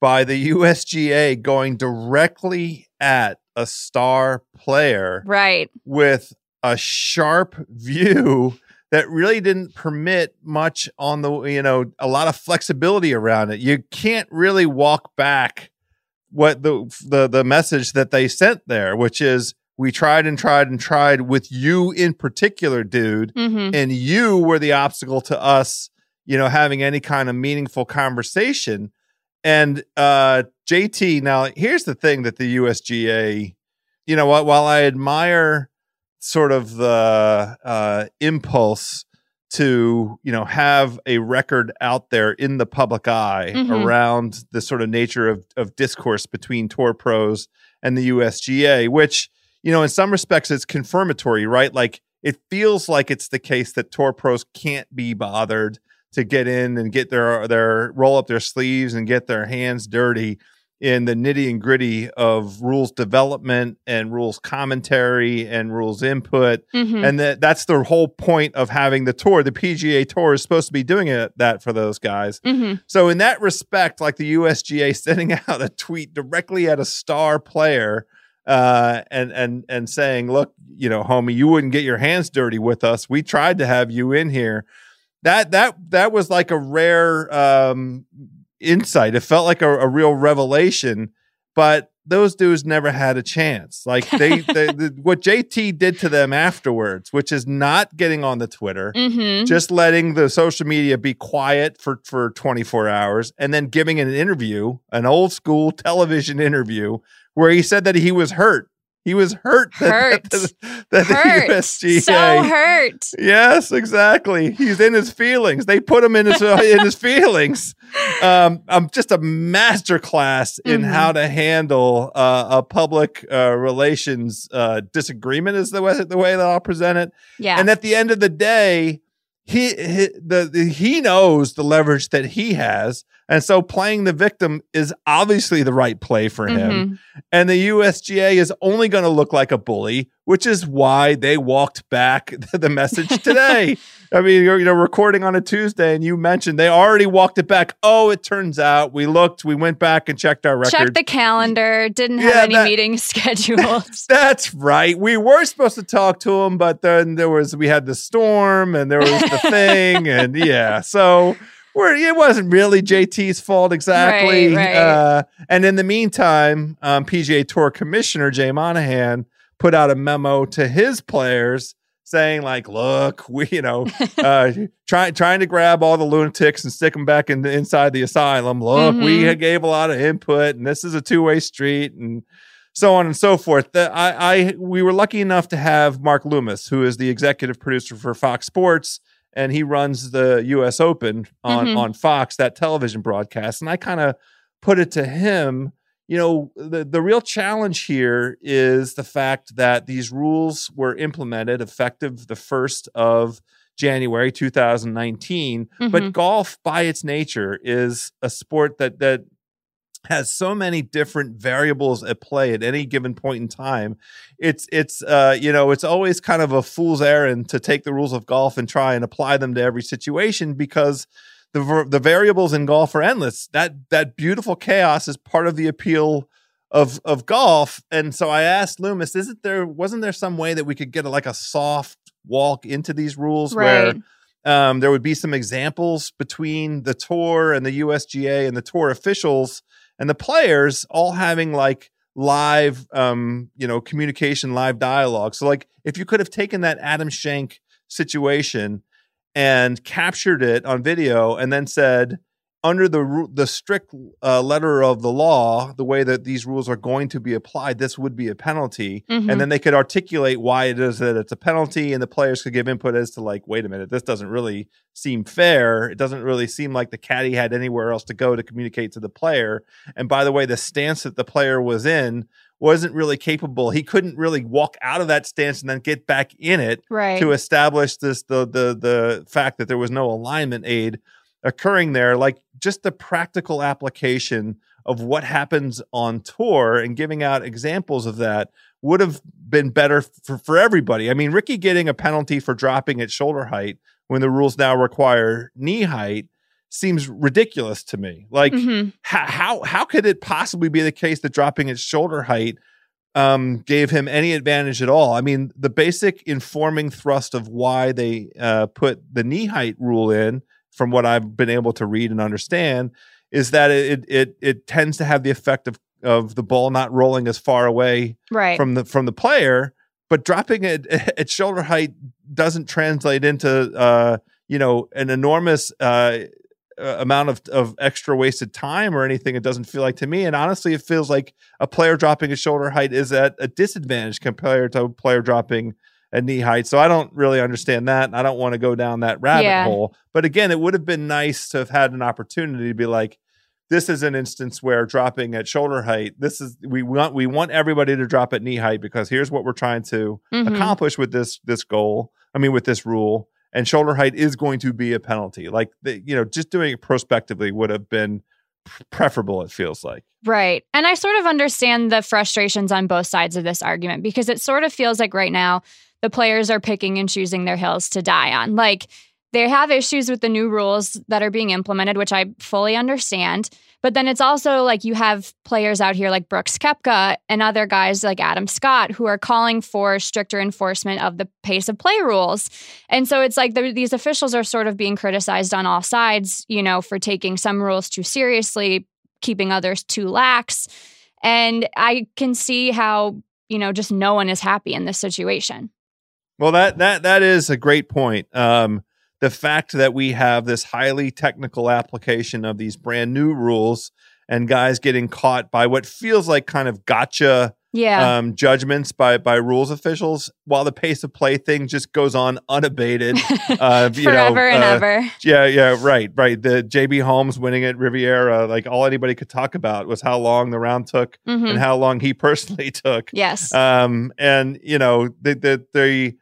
by the USGA going directly at a star player. Right. With a sharp view that really didn't permit much on the, you know, a lot of flexibility around it. You can't really walk back what the the the message that they sent there, which is we tried and tried and tried with you in particular, dude, Mhm. and you were the obstacle to us, you know, having any kind of meaningful conversation. And uh JT, now here's the thing that the USGA, you know what, while I admire sort of the uh impulse to, you know, have a record out there in the public eye Mhm. around the sort of nature of of discourse between tour pros and the USGA, which, you know, in some respects it's confirmatory, right? Like it feels like it's the case that tour pros can't be bothered to get in and get their their roll up their sleeves and get their hands dirty in the nitty and gritty of rules development and rules commentary and rules input Mhm. and that that's the whole point of having the tour the pga tour is supposed to be doing it that for those guys Mhm. so in that respect like the usga [laughs] sending out a tweet directly at a star player uh, and and and saying look you know homie you wouldn't get your hands dirty with us. We tried to have you in here. That that that was like a rare um insight. It felt like a, a real revelation but those dudes never had a chance like they, [laughs] they the, what jt did to them afterwards which is not getting on the twitter Mhm. just letting the social media be quiet for for 24 hours and then giving an interview an old school television interview where he said that he was hurt he was hurt that, Hurt. that, that hurt. the USGA So hurt. Yes, exactly. He's in his feelings. They put him in his uh, in his feelings. Um, I'm just a master class in Mhm. how to handle uh, a public uh, relations uh, disagreement. Is the way the way that I'll present it. Yeah. And at the end of the day, he, he the, the he knows the leverage that he has, and so playing the victim is obviously the right play for him. Mhm. And the USGA is only going to look like a bully, which is why they walked back [laughs] the message [laughs] today. I mean, you're you know recording on a Tuesday, and you mentioned they already walked it back. Oh, it turns out we looked, we went back and checked our record. Check the calendar. Didn't have Yeah, any that- meetings [laughs] scheduled. That's right. We were supposed to talk to him, but then there was we had the storm and there was the thing, and yeah, so we're it wasn't really JT's fault exactly. Right, right. Uh, and in the meantime, um, PGA Tour Commissioner Jay Monahan put out a memo to his players saying like, "Look, we you know [laughs] uh, trying trying to grab all the lunatics and stick them back in the, inside the asylum. Look, we Mhm. gave a lot of input, and this is a two way street, and." so on and so forth. The, I, I, we were lucky enough to have Mark Loomis, who is the executive producer for Fox Sports, and he runs the U.S. Open on Mhm. on Fox, that television broadcast. And I kind of put it to him. You know, the the real challenge here is the fact that these rules were implemented effective the first of January 2019. But Mhm. golf, by its nature, is a sport that that has so many different variables at play at any given point in time. It's it's uh you know it's always kind of a fool's errand to take the rules of golf and try and apply them to every situation because the the variables in golf are endless. That that beautiful chaos is part of the appeal of of golf. And so I asked Loomis, isn't there wasn't there some way that we could get a, like a soft walk into these rules where um, there would be some examples between the tour and the USGA and the tour officials and the players all having like live, um, you know, communication, live dialogue. So, like, if you could have taken that Adam Schenk situation and captured it on video and then said, under the the strict uh, letter of the law, the way that these rules are going to be applied, this would be a penalty Mhm. and then they could articulate why it is that it's a penalty and the players could give input as to like wait a minute this doesn't really seem fair it doesn't really seem like the caddy had anywhere else to go to communicate to the player and by the way the stance that the player was in wasn't really capable. He couldn't really walk out of that stance and then get back in it Right. to establish this the the the fact that there was no alignment aid occurring there like just the practical application of what happens on tour and giving out examples of that would have been better for, for everybody. I mean, Rickie getting a penalty for dropping at shoulder height when the rules now require knee height seems ridiculous to me. Like Mhm. how how how could it possibly be the case that dropping at shoulder height um, gave him any advantage at all? I mean, the basic informing thrust of why they uh, put the knee height rule in, from what I've been able to read and understand, is that it it it tends to have the effect of of the ball not rolling as far away Right. from the from the player, but dropping it [laughs] at shoulder height doesn't translate into uh, you know an enormous uh, amount of of extra wasted time or anything. It doesn't feel like to me, and honestly, it feels like a player dropping at shoulder height is at a disadvantage compared to a player dropping at knee height. So I don't really understand that. and I don't want to go down that rabbit Yeah. hole. But again, it would have been nice to have had an opportunity to be like, this is an instance where dropping at shoulder height this is we want we want everybody to drop at knee height because here's what we're trying to Mhm. accomplish with this this goal i mean with this rule and shoulder height is going to be a penalty like the, you know just doing it prospectively would have been preferable it feels like Right. And I sort of understand the frustrations on both sides of this argument because it sort of feels like right now the players are picking and choosing their hills to die on. Like they have issues with the new rules that are being implemented, which I fully understand. But then it's also like you have players out here like Brooks Koepka and other guys like Adam Scott who are calling for stricter enforcement of the pace of play rules. And so it's like the, these officials are sort of being criticized on all sides, you know, for taking some rules too seriously, keeping others too lax. And I can see how, you know, just no one is happy in this situation. Well, that that that is a great point. Um, the fact that we have this highly technical application of these brand new rules and guys getting caught by what feels like kind of gotcha Yeah. um, judgments by by rules officials, while the pace of play thing just goes on unabated. [laughs] Uh, you know, Forever and uh, ever. Yeah, yeah, right, right. The JB Holmes winning at Riviera, like all anybody could talk about was how long the round took Mhm. and how long he [laughs] personally took. Yes. Um, and you know, the, the, the,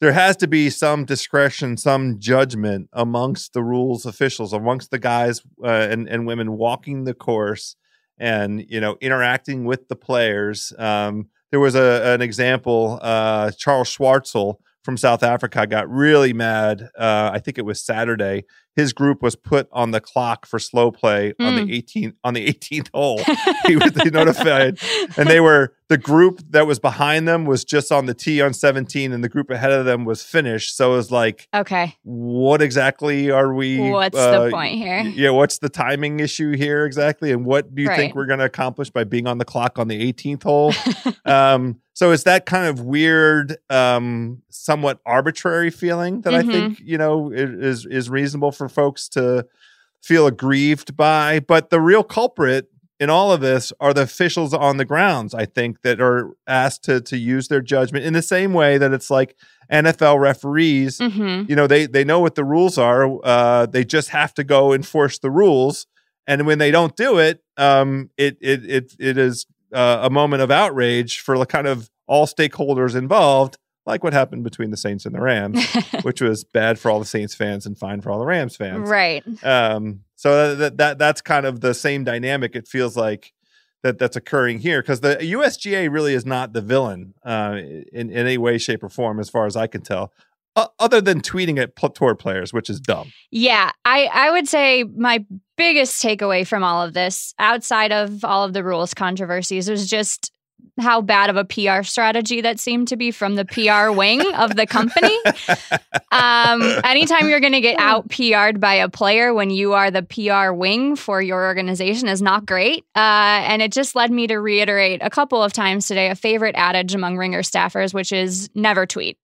there has to be some discretion, some judgment amongst the rules officials, amongst the guys uh, and, and women walking the course and, you know, interacting with the players. Um, there was a, an example, uh, Charles Schwartzel from South Africa got really mad. Uh, I think it was Saturday. His group was put on the clock for slow play on the 18th on the 18th [laughs] hole. he was notified and they were the group that was behind them was just on the tee on 17 and the group ahead of them was finished so it was like okay. what exactly are we What's uh, the point here? yeah what's the timing issue here exactly and what do you think we're going to accomplish by being on the clock on the 18th hole [laughs] um so it's that kind of weird um somewhat arbitrary feeling that Mhm. i think you know is is reasonable for folks to feel aggrieved by? But the real culprit in all of this are the officials on the grounds i think that are asked to to use their judgment in the same way that it's like nfl referees hmm you know they they know what the rules are uh they just have to go enforce the rules. And when they don't do it um it it it, it is uh, a moment of outrage for the kind of all stakeholders involved like what happened between the saints and the rams [laughs] which was bad for all the saints fans and fine for all the rams fans right. um so that, that that's kind of the same dynamic it feels like that that's occurring here because the USGA really is not the villain uh, in, in any way, shape, or form, as far as I can tell, other than tweeting at tour players, which is dumb. Yeah, I, I would say my biggest takeaway from all of this, outside of all of the rules controversies, was just how bad of a PR strategy that seemed to be from the PR wing of the company. [laughs] Um, anytime you're going to get out PR'd by a player when you are the PR wing for your organization is not great. Uh, and it just led me to reiterate a couple of times today a favorite adage among Ringer staffers, which is never tweet.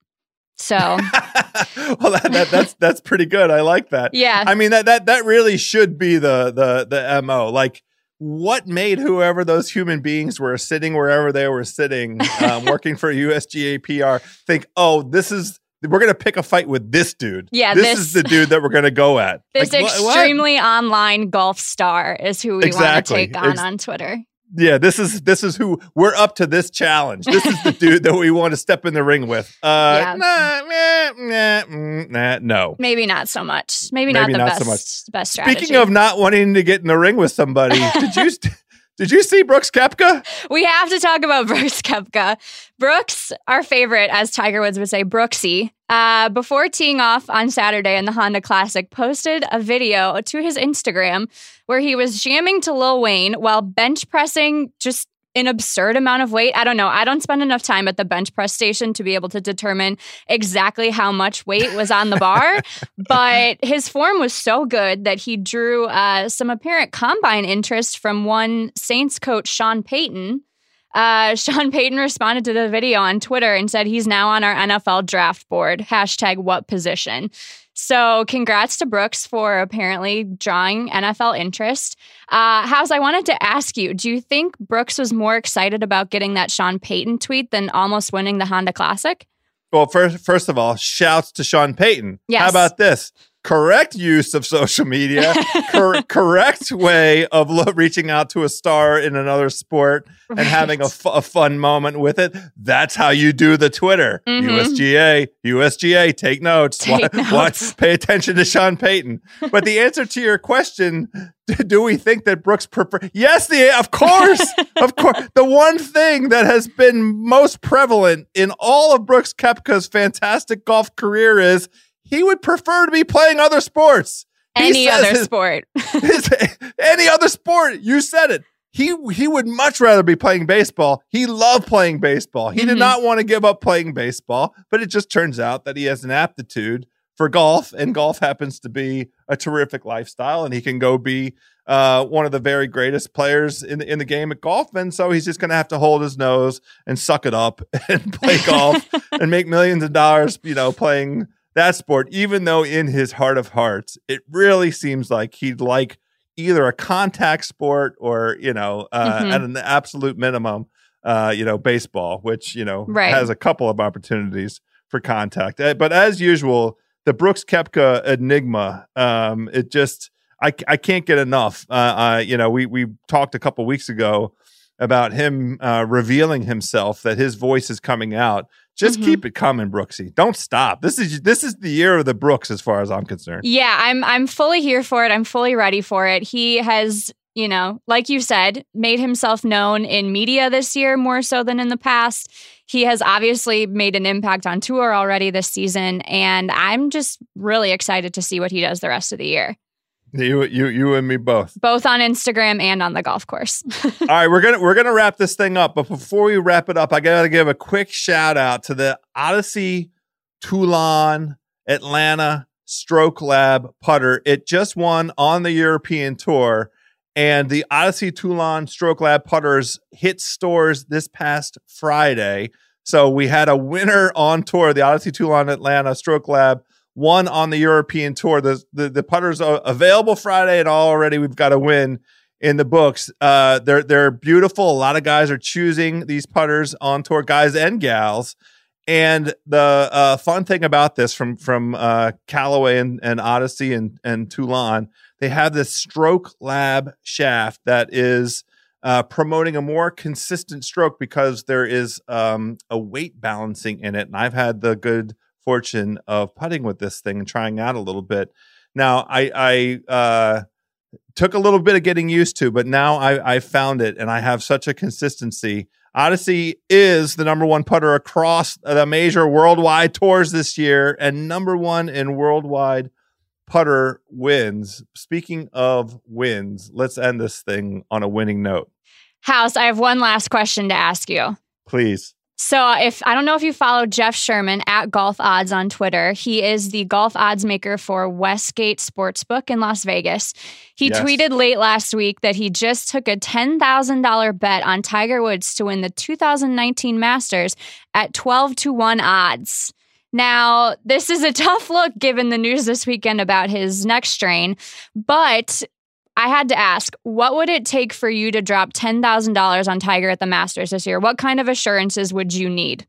So, [laughs] well, that, that, that's that's pretty good. I like that. yeah. I mean that that that really should be the the the mo. Like, what made whoever those human beings were sitting wherever they were sitting, um, [laughs] working for USGA PR, think, oh, this is we're gonna pick a fight with this dude. Yeah, this, this- is the dude that we're gonna go at. [laughs] This Like, wha- what? extremely online golf star is who we Exactly. want to take on Ex- on Twitter. Yeah, this is this is who we're up to this challenge. This is the [laughs] dude that we want to step in the ring with. Uh, Yeah. nah, nah, nah, mm, nah, no. Maybe not so much. Maybe, Maybe not the not best so much. best strategy. Speaking of not wanting to get in the ring with somebody, [laughs] did you did you see Brooks Koepka? we have to talk about [laughs] Brooks Koepka. Brooks, our favorite, as Tiger Woods would say, Brooksy, uh, before teeing off on Saturday in the Honda Classic, posted a video to his Instagram where he was jamming to Lil Wayne while bench pressing just an absurd amount of weight. I don't know. I don't spend enough time at the bench press station to be able to determine exactly how much weight was on the bar, [laughs] but his form was so good that he drew uh, some apparent combine interest from one Saints coach, Sean Payton. Uh, [laughs] Sean Payton responded to the video on Twitter and said he's now on our NFL draft board. Hashtag what position. So, congrats to Brooks for apparently drawing NFL interest. Uh, House, I wanted to ask you do you think Brooks was more excited about getting that Sean Payton tweet than almost winning the Honda Classic? Well, first first of all, shouts to Sean Payton. Yes. How about this? Correct use of social media, cor- [laughs] correct way of lo- reaching out to a star in another sport and having a, fun moment with it. That's how you do the Twitter. Mhm. USGA, USGA, take notes. Take What- notes. what- pay attention to Sean Payton. But the answer to your question, do we think that Brooks prefer? Yes, the of course, [laughs] of course. The one thing that has been most prevalent in all of Brooks Koepka's fantastic golf career is he would prefer to be playing other sports. Any other his- sport. [laughs] his, any other sport. You said it. He he would much rather be playing baseball. He loved playing baseball. He did Mhm. not want to give up playing baseball, but it just turns out that he has an aptitude for golf, and golf happens to be a terrific lifestyle, and he can go be uh, one of the very greatest players in the, in the game at golf. And so he's just going to have to hold his nose and suck it up [laughs] and play golf [laughs] and make millions of dollars, you know, playing that sport, even though in his heart of hearts, it really seems like he'd like either a contact sport or, you know, uh, Mhm. at an absolute minimum, uh, you know, baseball, which, you know, Right. has a couple of opportunities for contact. Uh, But as usual, the Brooks Koepka enigma, um, it just, I, I can't get enough. Uh, uh, you know, we, we talked a couple weeks ago about him uh, revealing himself that his voice is coming out. Just Mhm. keep it coming, Brooksy. Don't stop. This is this is the year of the Brooks, as far as I'm concerned. Yeah, I'm I'm fully here for it. I'm fully ready for it. He has, you know, like you said, made himself known in media this year more so than in the past. He has obviously made an impact on tour already this season, and I'm just really excited to see what he does the rest of the year, You you you and me both. both on Instagram and on the golf course. [laughs] All right, we're gonna we're gonna wrap this thing up, but before we wrap it up, I gotta give a quick shout out to the Odyssey Toulon Atlanta Stroke Lab putter. It just won on the European Tour, and the Odyssey Toulon Stroke Lab putters hit stores this past Friday. So we had a winner on tour, the Odyssey Toulon Atlanta Stroke Lab. One on the European tour. The, the the putters are available Friday, and already we've got a win in the books. Uh, they're they're beautiful. A lot of guys are choosing these putters on tour, guys and gals. And the uh, fun thing about this from from uh, Callaway and, and Odyssey and and Toulon, they have this Stroke Lab shaft that is uh, promoting a more consistent stroke because there is um, a weight balancing in it. And I've had the good fortune of putting with this thing and trying out a little bit. Now I I uh, took a little bit of getting used to, but now I, I found it and I have such a consistency. Odyssey is the number one putter across the major worldwide tours this year and number one in worldwide putter wins. Speaking of wins, let's end this thing on a winning note, House, I have one last question to ask you. please. So, uh, if I don't know if you follow Jeff Sherman at Golf Odds on Twitter, he is the golf odds maker for Westgate Sportsbook in Las Vegas. He Yes. tweeted late last week that he just took a $10,000 bet on Tiger Woods to win the 2019 Masters at 12 to 1 odds. Now, this is a [laughs] tough look given the news this weekend about his neck strain, but I had to ask, what would it take for you to drop $10,000 on Tiger at the Masters this year? What kind of assurances would you need?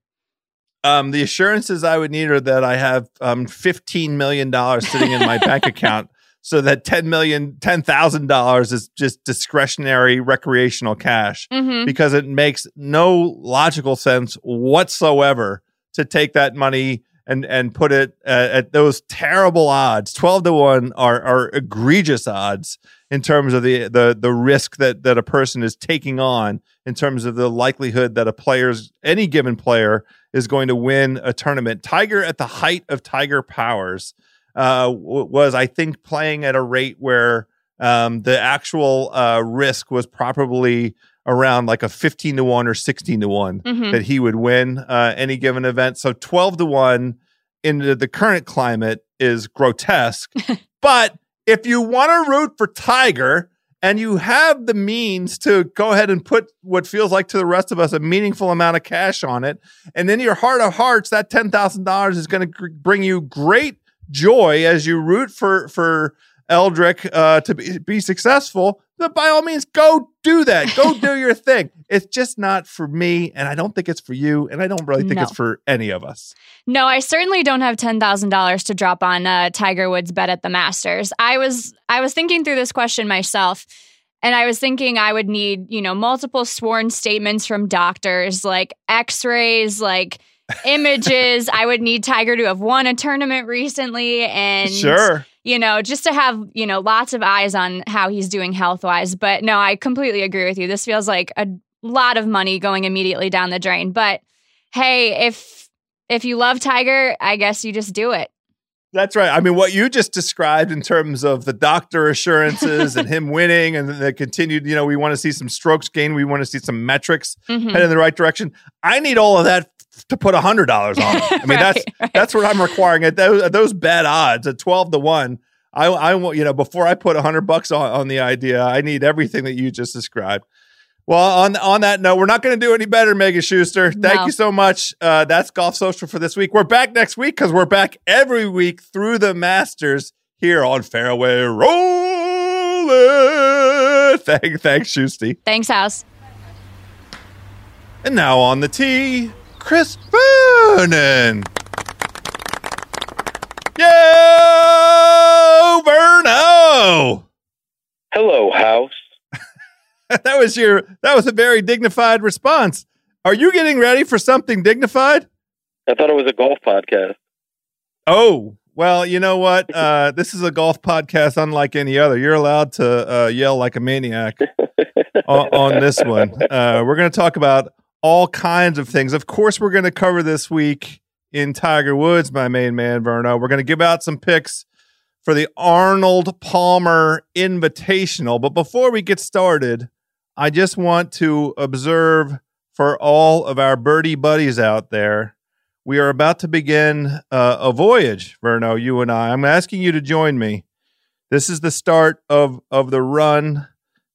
Um, the assurances I would need are that I have um, $15 million sitting in my bank [laughs] account so that 10 million $10,000 is just discretionary recreational cash Mhm. because it makes no logical sense whatsoever to take that money and and put it uh, at those terrible odds. 12 to 1 are are egregious odds in terms of the the the risk that that a person is taking on in terms of the likelihood that a player's any given player is going to win a tournament. Tiger at the height of tiger powers uh, w- was I think playing at a rate where um, the actual uh, risk was probably around like a 15 to 1 or 16 to one Mhm. that he would win uh, any given event. So 12 to 1 in the, the current climate is grotesque. [laughs] but if you want to root for Tiger and you have the means to go ahead and put what feels like to the rest of us a meaningful amount of cash on it, and in your heart of hearts, that $10,000 is going to gr- bring you great joy as you root for, for Eldrick uh, to be, be successful, then by all means, go do that. Go do your [laughs] thing. It's just not for me, and I don't think it's for you, and I don't really think No. it's for any of us. No, I certainly don't have ten thousand dollars to drop on uh, Tiger Woods' bet at the Masters. I was I was thinking through this question myself, and I was thinking I would need you know multiple sworn statements from doctors, like X-rays, like [laughs] images. I would need Tiger to have won a tournament recently, and sure. You know, just to have, you know, lots of eyes on how he's doing health wise. But no, I completely agree with you. This feels like a lot of money going immediately down the drain. But hey, if if you love Tiger, I guess you just do it. That's right. I mean, what you just described in terms of the doctor assurances and him [laughs] winning and the continued, you know, we want to see some strokes gain. We want to see some metrics Mhm. head in the right direction. I need all of that to put a hundred dollars on. it. [laughs] I mean, that's Right, right. that's what I'm requiring at those, at those bad odds at 12 to one. I, I want, you know, before I put a hundred bucks on, on the idea, I need everything that you just described. Well, on on that note, we're not going to do any better, Megan Schuster. Thank No. you so much. Uh, that's Golf Social for this week. We're back next week because we're back every week through the Masters here on Fairway Rolling. [laughs] Thank, thanks, Schusty. Thanks, House. And now on the tee, Chris Vernon. Yo, Verno. Hello, House. [laughs] that was your that was a very dignified response. Are you getting ready for something dignified? I thought it was a golf podcast. Oh, well, you know what? [laughs] Uh, this is a golf podcast unlike any other. You're allowed to uh, yell like a maniac [laughs] on, on this one. Uh, we're going to talk about all kinds of things. Of course, we're going to cover this week in Tiger Woods, my main man, Verno. We're going to give out some picks for the Arnold Palmer Invitational. But before we get started, I just want to observe for all of our birdie buddies out there we are about to begin uh, a voyage, Verno, you and I. I'm asking you to join me. This is the start of of the run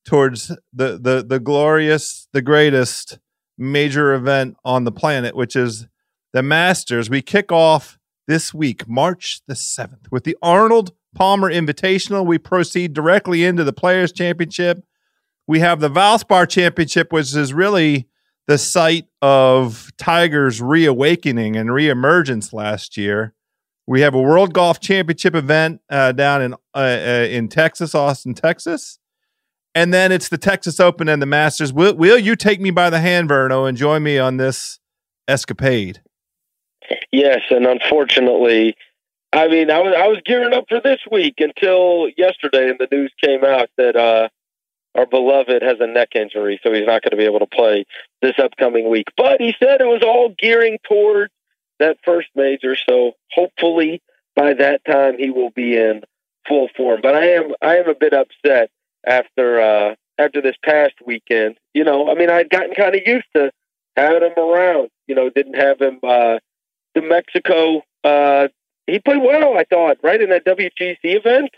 towards the the the glorious, the greatest major event on the planet, which is the Masters. We kick off this week, March the 7th, with the Arnold Palmer Invitational. We proceed directly into the Players Championship. We have the Valspar Championship, which is really the site of Tiger's reawakening and reemergence last year. We have a World Golf Championship event uh, down in uh, uh, in Texas, Austin, Texas, and then it's the Texas Open and the Masters. Will, will you take me by the hand, Verno, and join me on this escapade? Yes, and unfortunately, I mean, I was I was gearing up for this week until yesterday, and the news came out that uh, our beloved has a neck injury, so he's not going to be able to play this upcoming week. But he said it was all gearing towards that first major, so hopefully by that time he will be in full form. But I am I am a bit upset after uh, after this past weekend. You know, I mean, I'd gotten kind of used to having him around. You know, didn't have him. Uh, to Mexico. Uh, he played well, I thought, right in that WGC event.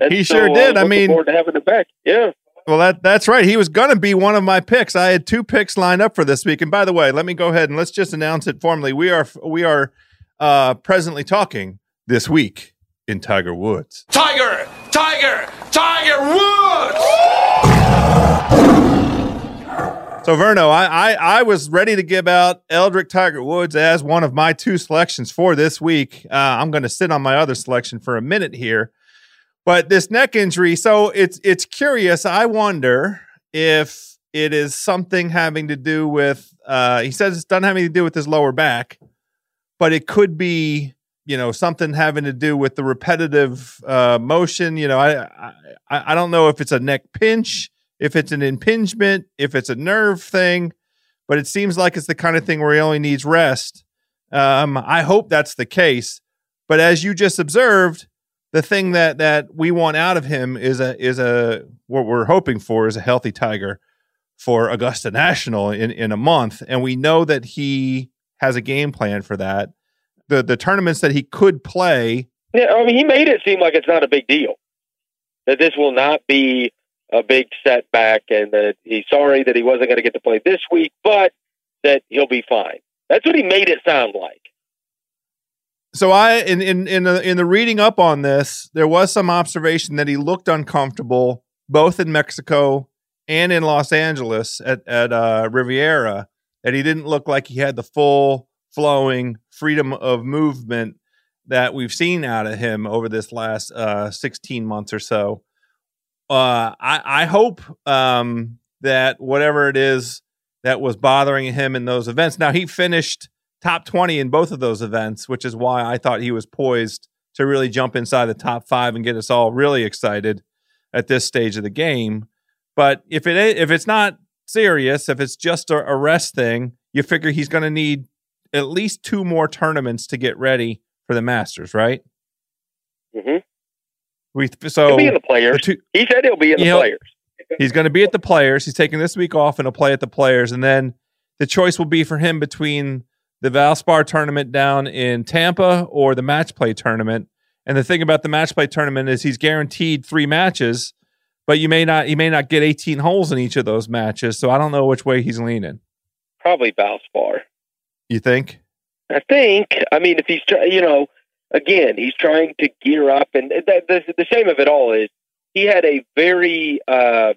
And he so, sure uh, did. I looking mean, forward to having him back. Yeah, Well, that that's right. He was going to be one of my picks. I had two picks lined up for this week. And by the way, let me go ahead and let's just announce it formally. We are we are uh, presently talking this week in Tiger Woods. Tiger! Tiger! Tiger Woods! So Verno, I, I I was ready to give out Eldrick Tiger Woods as one of my two selections for this week. Uh, I'm going to sit on my other selection for a minute here. But this neck injury, so it's it's curious. I wonder if it is something having to do with. Uh, he says it doesn't have anything to do with his lower back, but it could be you know something having to do with the repetitive uh, motion. You know, I, I I don't know if it's a neck pinch, if it's an impingement, if it's a nerve thing, but it seems like it's the kind of thing where he only needs rest. Um, I hope that's the case. But as you just observed, the thing that that we want out of him is a is a what we're hoping for is a healthy tiger for Augusta National in in a month, and we know that he has a game plan for that. The the tournaments that he could play. Yeah, I mean, he made it seem like it's not a big deal. That this will not be a big setback, and that he's sorry that he wasn't going to get to play this week, but that he'll be fine. That's what he made it sound like so I in in in the, in the reading up on this, there was some observation that he looked uncomfortable both in Mexico and in Los Angeles at at uh, Riviera. That he didn't look like he had the full flowing freedom of movement that we've seen out of him over this last uh, 16 months or so. Uh, I, I hope um, that whatever it is that was bothering him in those events. Now he finished top 20 in both of those events, which is why I thought he was poised to really jump inside the top five and get us all really excited at this stage of the game. But if it if it's not serious, if it's just a, a rest thing, you figure he's going to need at least two more tournaments to get ready for the Masters, right? Mm-hmm. We so he'll be in the players. The two, he said he'll be in the players. He's going to be at the players. He's taking this week off and he'll play at the players, and then the choice will be for him between the Valspar tournament down in Tampa or the match play tournament. And the thing about the match play tournament is he's guaranteed three matches, but you may not he may not get 18 holes in each of those matches. So I don't know which way he's leaning. Probably Valspar. You think? I think. I mean, if he's you know, again, he's trying to gear up, and the, the, the shame of it all is he had a very uh,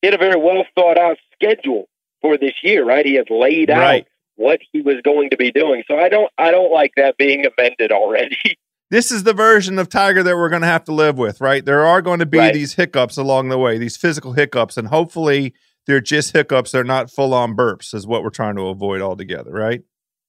he had a very well thought out schedule for this year, right? He had laid right. out what he was going to be doing. So I don't I don't like that being amended already. [laughs] This is the version of Tiger that we're going to have to live with, right? There are going to be right. these hiccups along the way, these physical hiccups, and hopefully they're just hiccups. They're not full on burps, is what we're trying to avoid altogether, right?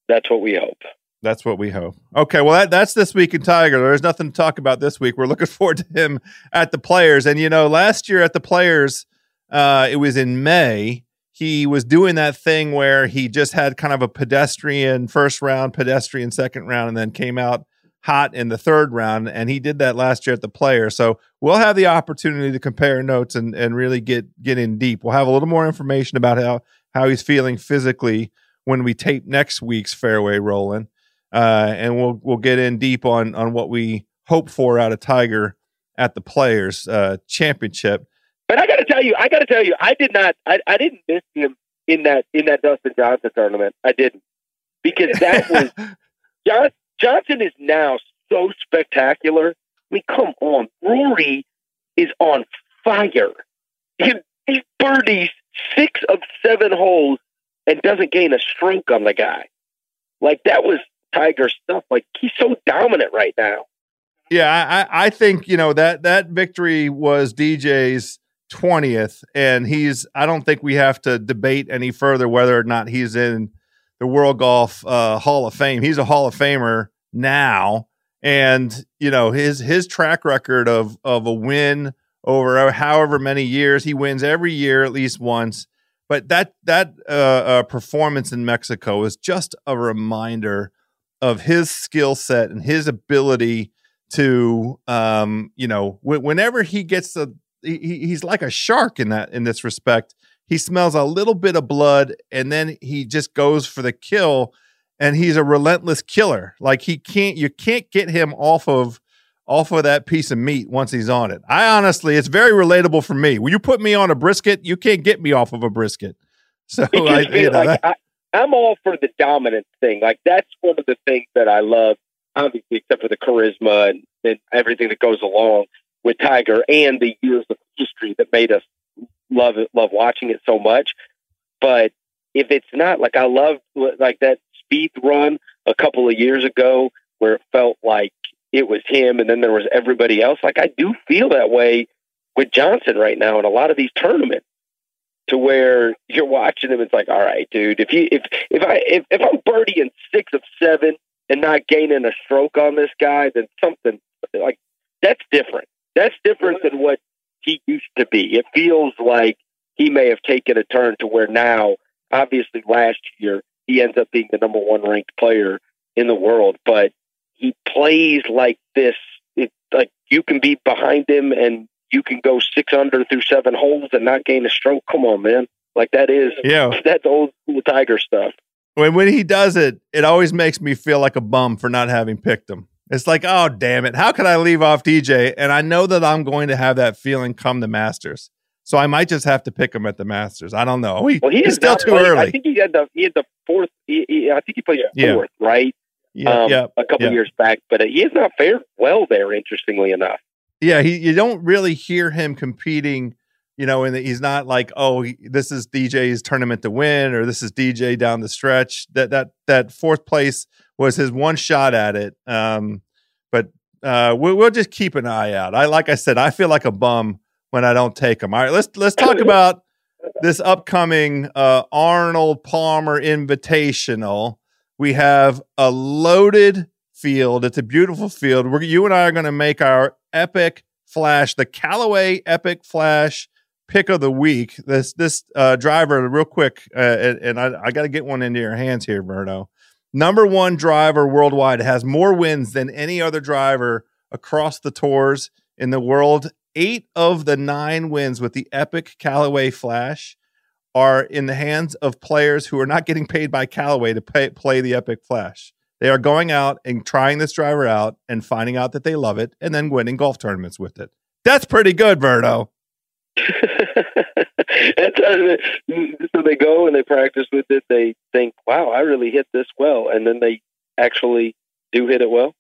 That's what we hope. That's what we hope. Okay, well that, that's this week in Tiger. There's nothing to talk about this week. We're looking [laughs] forward to him at the Players, and you know, last year at the Players, uh, it was in May he was doing that thing where he just had kind of a pedestrian first round, pedestrian second round, and then came out hot in the third round. And he did that last year at the player. So we'll have the opportunity to compare notes and, and really get get in deep. We'll have a little more information about how how he's feeling physically when we tape next week's fairway rolling. Uh, and we'll we'll get in deep on on what we hope for out of Tiger at the Players uh, Championship. But I got to tell you, I got to tell you, I did not, I, I didn't miss him in that in that Dustin Johnson tournament. I didn't because that was [laughs] John, Johnson is now so spectacular. I mean, come on, Rory is on fire. He, he birdies six of seven holes and doesn't gain a stroke on the guy. Like that was Tiger stuff. Like he's so dominant right now. Yeah, I, I think you know that that victory was DJ's 20th and he's I don't think we have to debate any further whether or not he's in the World Golf uh, Hall of Fame. He's a Hall of Famer now and you know his his track record of of a win over however many years he wins every year at least once but that that uh, uh, performance in Mexico is just a reminder of his skill set and his ability to um, you know w- whenever he gets the he, he's like a shark in that in this respect. He smells a little bit of blood and then he just goes for the kill and he's a relentless killer. Like he can't you can't get him off of off of that piece of meat once he's on it. I honestly, it's very relatable for me. When you put me on a brisket, you can't get me off of a brisket. [laughs] So I, you know, like, I, I'm all for the dominant thing. Like that's one of the things that I love, obviously, except for the charisma and, and everything that goes along with Tiger and the years of history that made us love it, love watching it so much. But if it's not like I love like that speed run a couple of years ago where it felt like it was him, and then there was everybody else. Like I do feel that way with Johnson right now in a lot of these tournaments, to where you're watching him. It's like, all right, dude, if you if if I if, if I'm birdieing six of seven and not gaining a stroke on this guy, then something like that's different. That's different than what he used to be. It feels like he may have taken a turn to where now, obviously, last year he ends up being the number one ranked player in the world, but he plays like this. It, like you can be behind him and you can go six under through seven holes and not gain a stroke. Come on, man. Like that is Yeah. [laughs] that's old school Tiger stuff. When when he does it, it always makes me feel like a bum for not having picked him. It's like, oh damn it, how could I leave off DJ? And I know that I'm going to have that feeling come the Masters, so I might just have to pick him at the Masters. I don't know. He, Well, he he's is still too early. I think he had the he had the fourth. He, he, I think he played Yeah. fourth, right? yeah, um, yeah, a couple yeah. years back, but uh, he has not fared well there. Interestingly enough, yeah. He you don't really hear him competing. You know, and he's not like, oh, he, this is DJ's tournament to win, or this is DJ down the stretch. That that that fourth place was his one shot at it. Um, but uh, we'll, we'll just keep an eye out. I like I said, I feel like a bum when I don't take him. All right, let's let's talk [laughs] about this upcoming uh, Arnold Palmer Invitational. We have a loaded field. It's a beautiful field. We're, you and I are going to make our epic flash, the Callaway Epic Flash pick of the week. This this uh, driver, real quick, uh, and, and I, I got to get one into your hands here, Berno. Number one driver worldwide has more wins than any other driver across the tours in the world. Eight of the nine wins with the Epic Callaway Flash are in the hands of players who are not getting paid by Callaway to pay, play the Epic Flash. They are going out and trying this driver out and finding out that they love it and then winning golf tournaments with it. That's pretty good, Verdo. [laughs] Uh, so they go and they practice with it. They think, "Wow, I really hit this well," and then they actually do hit it well.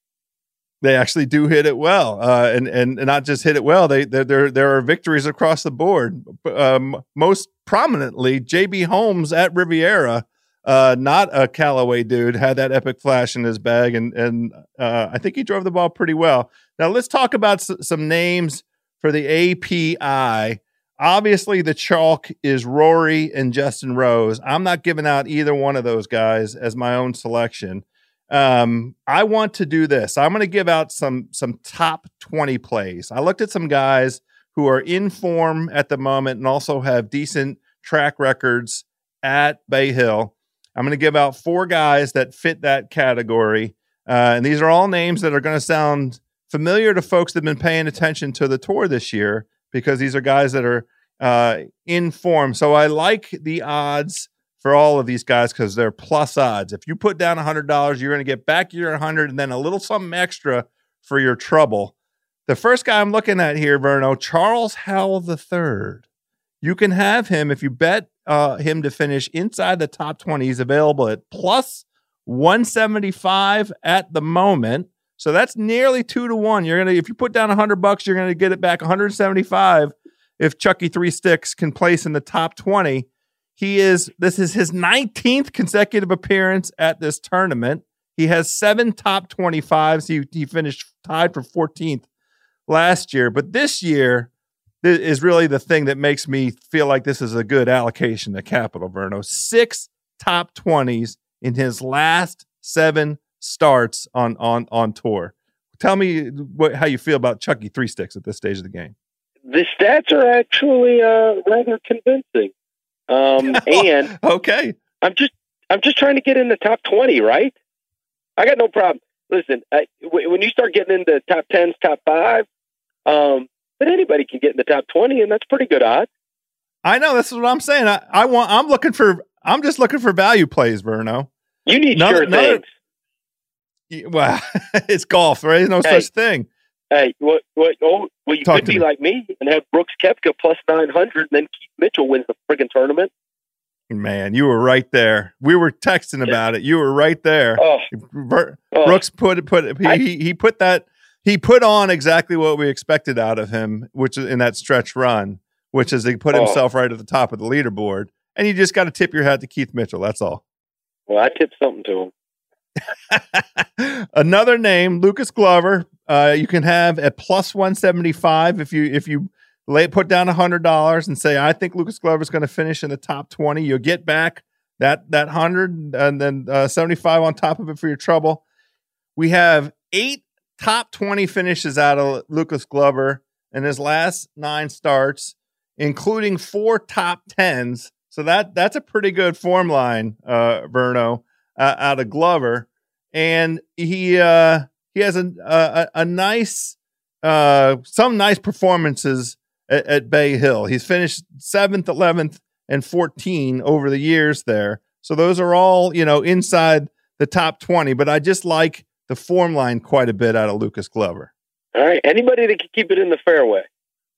They actually do hit it well, uh, and, and and not just hit it well. They there there there are victories across the board. Um, most prominently, JB Holmes at Riviera, uh, not a Callaway dude, had that epic flash in his bag, and and uh, I think he drove the ball pretty well. Now let's talk about s- some names for the API. Obviously, the chalk is Rory and Justin Rose. I'm not giving out either one of those guys as my own selection. Um, I want to do this. I'm going to give out some some top 20 plays. I looked at some guys who are in form at the moment and also have decent track records at Bay Hill. I'm going to give out four guys that fit that category. Uh, and these are all names that are going to sound familiar to folks that have been paying attention to the tour this year because these are guys that are uh, in form. So I like the odds for all of these guys because they're plus odds. If you put down $100, you're going to get back your 100 and then a little something extra for your trouble. The first guy I'm looking at here, Verno, Charles Howell III. You can have him if you bet uh, him to finish inside the top 20. He's available at plus 175 at the moment. So that's nearly two to one. You're gonna if you put down 100 bucks, you're gonna get it back 175 if Chucky Three Sticks can place in the top 20. He is this is his 19th consecutive appearance at this tournament. He has seven top 25s. He he finished tied for 14th last year, but this year th- is really the thing that makes me feel like this is a good allocation to capital. Verno six top 20s in his last seven starts on on on tour. Tell me what, how you feel about Chucky Three Sticks at this stage of the game. The stats are actually uh, rather convincing, um, [laughs] and Okay, I'm just I'm just trying to get in the top twenty, right? I got no problem. Listen, I, w- when you start getting into top tens, top five, um, but anybody can get in the top twenty, and that's pretty good odds. I know that's what I'm saying. I, I want. I'm looking for. I'm just looking for value plays, Verno. You need None- sure none things. Well, [laughs] it's golf. Is no Hey. such thing. Hey, what? What? Oh, well, you Talk could be me. like me and have Brooks Koepka plus nine hundred, and then Keith Mitchell wins the friggin' tournament. Man, you were right there. We were texting about it. You were right there. Oh, oh. Brooks put it put he, I- he put that he put on exactly what we expected out of him, which is in that stretch run, which is he put Oh. himself right at the top of the leaderboard. And you just got to tip your hat to Keith Mitchell. That's all. well, I tipped something to him. [laughs] Another name, Lucas Glover. uh, you can have at plus 175 if you if you lay put down hundred dollars and say I think Lucas Glover is going to finish in the top 20. You'll get back that that hundred and then uh, 75 on top of it for your trouble. We have eight top 20 finishes out of Lucas Glover in his last nine starts, including four top tens. So that that's a pretty good form line, uh, Verno, uh, out of Glover, and he uh, he has a a, a nice uh, some nice performances at, at Bay Hill. He's finished seventh, eleventh, and fourteen over the years there. So those are all you know inside the top twenty. But I just like the form line quite a bit out of Lucas Glover. All right. Anybody that can keep it in the fairway.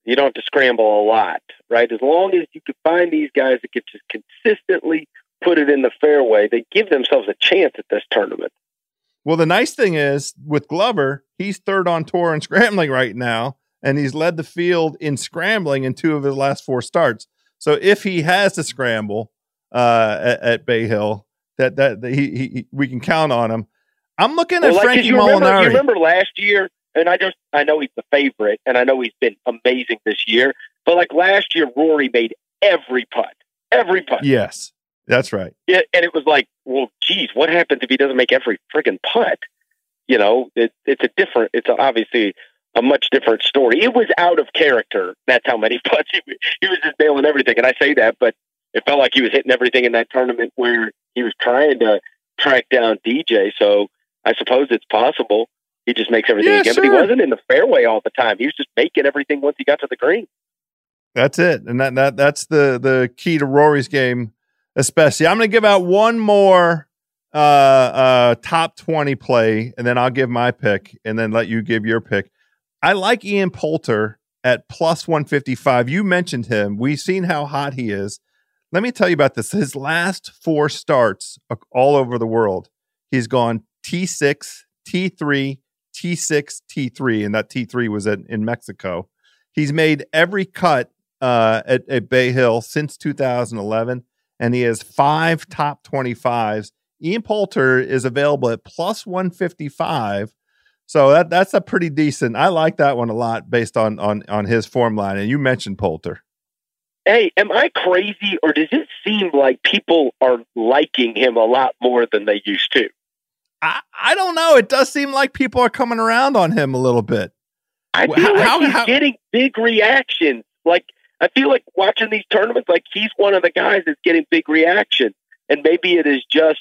You don't have to scramble a lot, right? As long as you can find these guys that can just consistently put it in the fairway, they give themselves a chance at this tournament. Well, the nice thing is with Glover, he's third on tour in [laughs] scrambling right now, and he's led the field in scrambling in two of his last four starts. So if he has to scramble uh, at, at Bay Hill, that that, that he, he, we can count on him. I'm looking well, at like, Frankie you remember, Molinari. You remember last year and I just I know he's the favorite, and I know he's been amazing this year. But like last year, Rory made every putt, every putt. Yes, that's right. Yeah, and it was like, well, geez, what happens if he doesn't make every friggin' putt? You know, it, it's a different. It's a, obviously a much different story. It was out of character. That's how many [laughs] putts he, he was just nailing everything. And I say that, but it felt like he was hitting everything in that tournament where he was trying to track down DJ. So I suppose it's possible he just makes everything Yeah, again. But he wasn't in the fairway all the time. He was just making everything once he got to the green. That's it, and that that that's the the key to Rory's game, especially. I'm going to give out one more uh uh top 20 play, and then I'll give my pick, and then let you give your pick. I like Ian Poulter at plus 155. You mentioned him. We've seen how hot he is. Let me tell you about this. His last four starts all over the world, he's gone T6, T3, T6, T3, and that T3 was in, in Mexico. He's made every cut uh, at, at Bay Hill since 2011, and he has five top 25s. Ian Poulter is available at plus 155. So that that's a pretty decent. I like that one a lot based on on on his form line. And you mentioned Poulter. Hey, am I crazy, or does it seem like people are liking him a lot more than they used to? I, I don't know. It does seem like people are coming around on him a little bit. I feel like how- he's how- getting big reactions. Like I feel like watching these tournaments, like he's one of the guys that's getting big reaction, and maybe it is just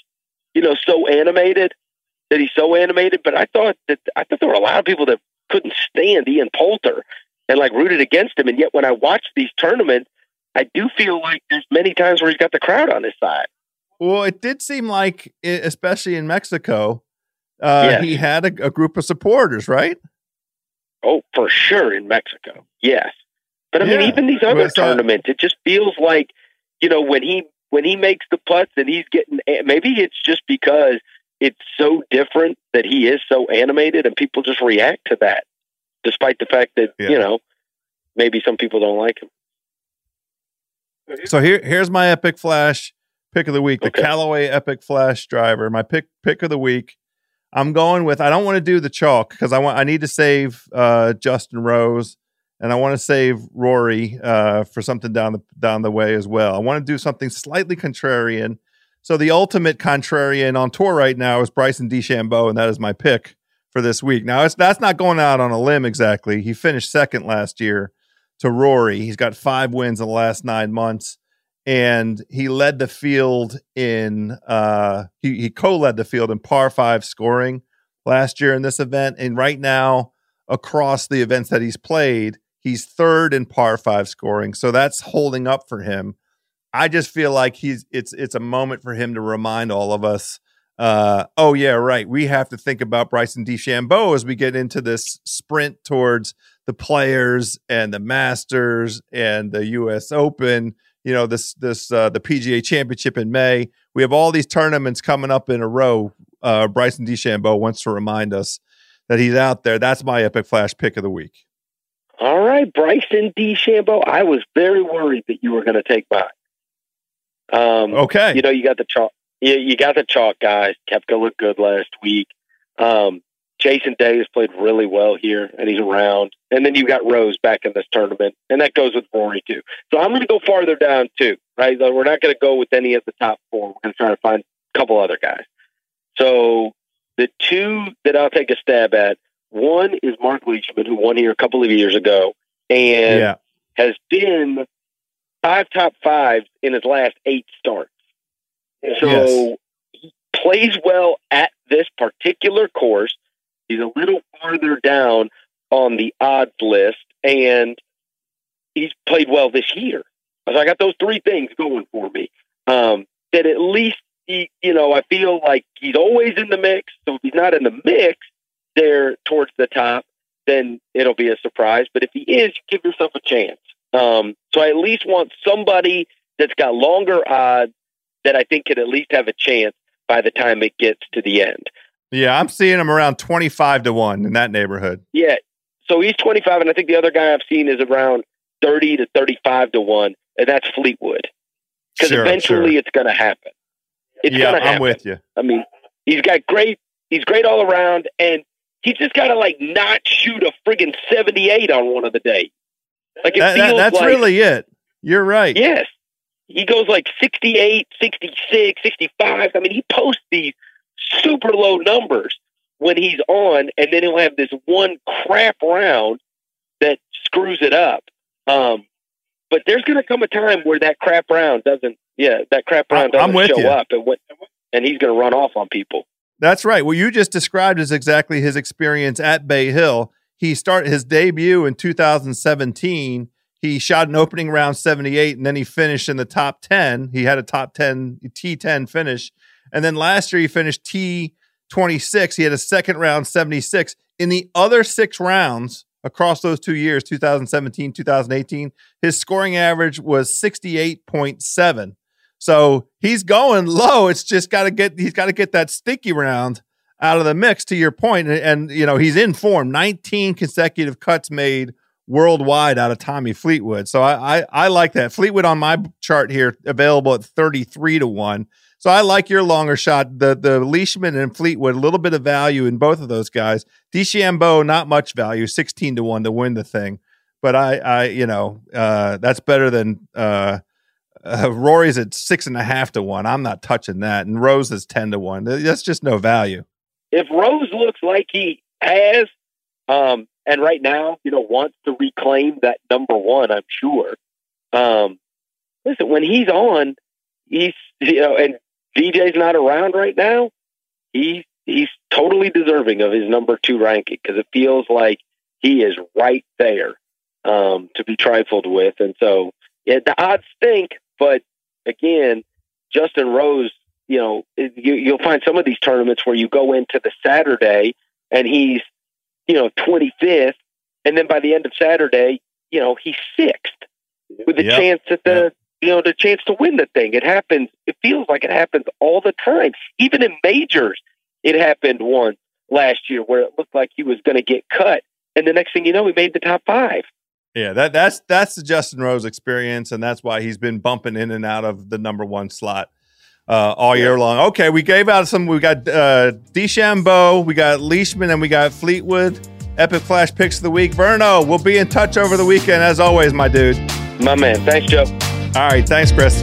you know so animated that he's so animated. But I thought that I thought there were a lot of people that couldn't stand Ian Poulter and like rooted against him, and yet when I watch these tournaments, I do feel like there's many times where he's got the crowd on his side. Well, it did seem like, especially in Mexico, uh, Yes. he had a, a group of supporters, right? Oh, for sure in Mexico. Yes. But I mean even these other so- tournaments, it just feels like, you know, when he when he makes the putts and he's getting maybe it's just because it's so different that he is so animated and people just react to that despite the fact that, Yeah. you know, maybe some people don't like him. So here, here's my epic flash pick of the week, the Okay. Callaway Epic Flash driver. My pick pick of the week. I'm going with. I don't want to do the chalk because I want. I need to save uh, Justin Rose, and I want to save Rory uh, for something down the down the way as well. I want to do something slightly contrarian. So the ultimate contrarian on tour right now is Bryson DeChambeau, and that is my pick for this week. Now it's that's not going out on a limb exactly. He finished second last year to Rory. He's got five wins in the last nine months, and he led the field in uh, he he co-led the field in par five scoring last year in this event. And right now, across the events that he's played, he's third in par five scoring. So that's holding up for him. I just feel like he's it's it's a moment for him to remind all of us. Uh, oh yeah, right. We have to think about Bryson DeChambeau as we get into this sprint towards the players and the Masters and the U.S. Open. You know this this uh, the PGA Championship in May. We have all these tournaments coming up in a row. Uh, Bryson DeChambeau wants to remind us that he's out there. That's my epic flash pick of the week. All right, Bryson DeChambeau. I was very worried that you were going to take mine. Um, Okay, You know, you got the chalk. You, you got the chalk guys. Koepka looked good last week. Um, Jason Day has played really well here, and he's around. And then you got Rose back in this tournament, and that goes with Rory too. So I'm going to go farther down too, right? We're not going to go with any of the top four. We're going to try to find a couple other guys. So the two that I'll take a stab at, one is Mark Leishman, who won here a couple of years ago, and Yeah. has been five top fives in his last eight starts. So Yes. he plays well at this particular course. He's a little farther down on the odds list, and he's played well this year. So I got those three things going for me. Um, that at least he, you know, I feel like he's always in the mix. So if he's not in the mix there towards the top, then it'll be a surprise. But if he is, give yourself a chance. Um, so I at least want somebody that's got longer odds that I think could at least have a chance by the time it gets to the end. Yeah, I'm seeing him around 25 to 1 in that neighborhood. Yeah. So he's 25, and I think the other guy I've seen is around 30 to 35 to 1, and that's Fleetwood. Because Sure, eventually sure. it's going to happen. It's yeah, to happen. I'm with you. I mean, he's got great, he's great all around, and he's just got to, like, not shoot a friggin' 78 on one of the days. Like, it That- that- that's like, really it. You're right. Yes. He goes like 68, 66, 65. I mean, he posts these super low numbers when he's on, and then he'll have this one crap round that screws it up. Um, but there's going to come a time where that crap round doesn't, yeah, that crap round doesn't show you. up, and, what, and he's going to run off on people. That's right. What you just described is exactly his experience at Bay Hill. He started his debut in 2017. He shot an opening round 78 and then he finished in the top 10. He had a top 10 T10 finish. And then last year he finished T26. He had a second round 76. In the other 6 rounds across those 2 years, 2017, 2018, his scoring average was 68.7. So he's going low. It's just got to get he's got to get that sticky round out of the mix. To your point, and, and you know he's in form. 19 consecutive cuts made worldwide out of Tommy Fleetwood. So I, I I like that Fleetwood on my chart here available at 33 to one. So I like your longer shot. The the Leishman and Fleetwood a little bit of value in both of those guys. DeChambeau not much value, 16 to one to win the thing. But I I you know uh, that's better than. Uh, uh, Rory's at six and a half to one. I'm not touching that, and Rose is ten to one. That's just no value. if Rose looks like he has, um, and right now, you know, wants to reclaim that number one, I'm sure. Um, listen, when he's on, he's you know, and DJ's not around right now. He he's totally deserving of his number two ranking because it feels like he is right there um, to be trifled with, and so yeah, the odds stink. But again, Justin Rose you know, you, you'll find some of these tournaments where you go into the Saturday and he's, you know, 25th. And then by the end of Saturday, you know, he's sixth with the Yep. chance at the, you know, the chance to win the thing. It happens. It feels like it happens all the time. Even in majors, it happened once last year where it looked like he was going to get cut. And the next thing you know, he made the top five. Yeah, that that's that's the Justin Rose experience, and that's why he's been bumping in and out of the number one slot uh, all year long. Okay, we gave out some. We got uh, DeChambeau, we got Leishman, and we got Fleetwood. Epic Flash picks of the week. Verno, we'll be in touch over the weekend as always, my dude. My man. Thanks, Joe. All right, thanks, Chris.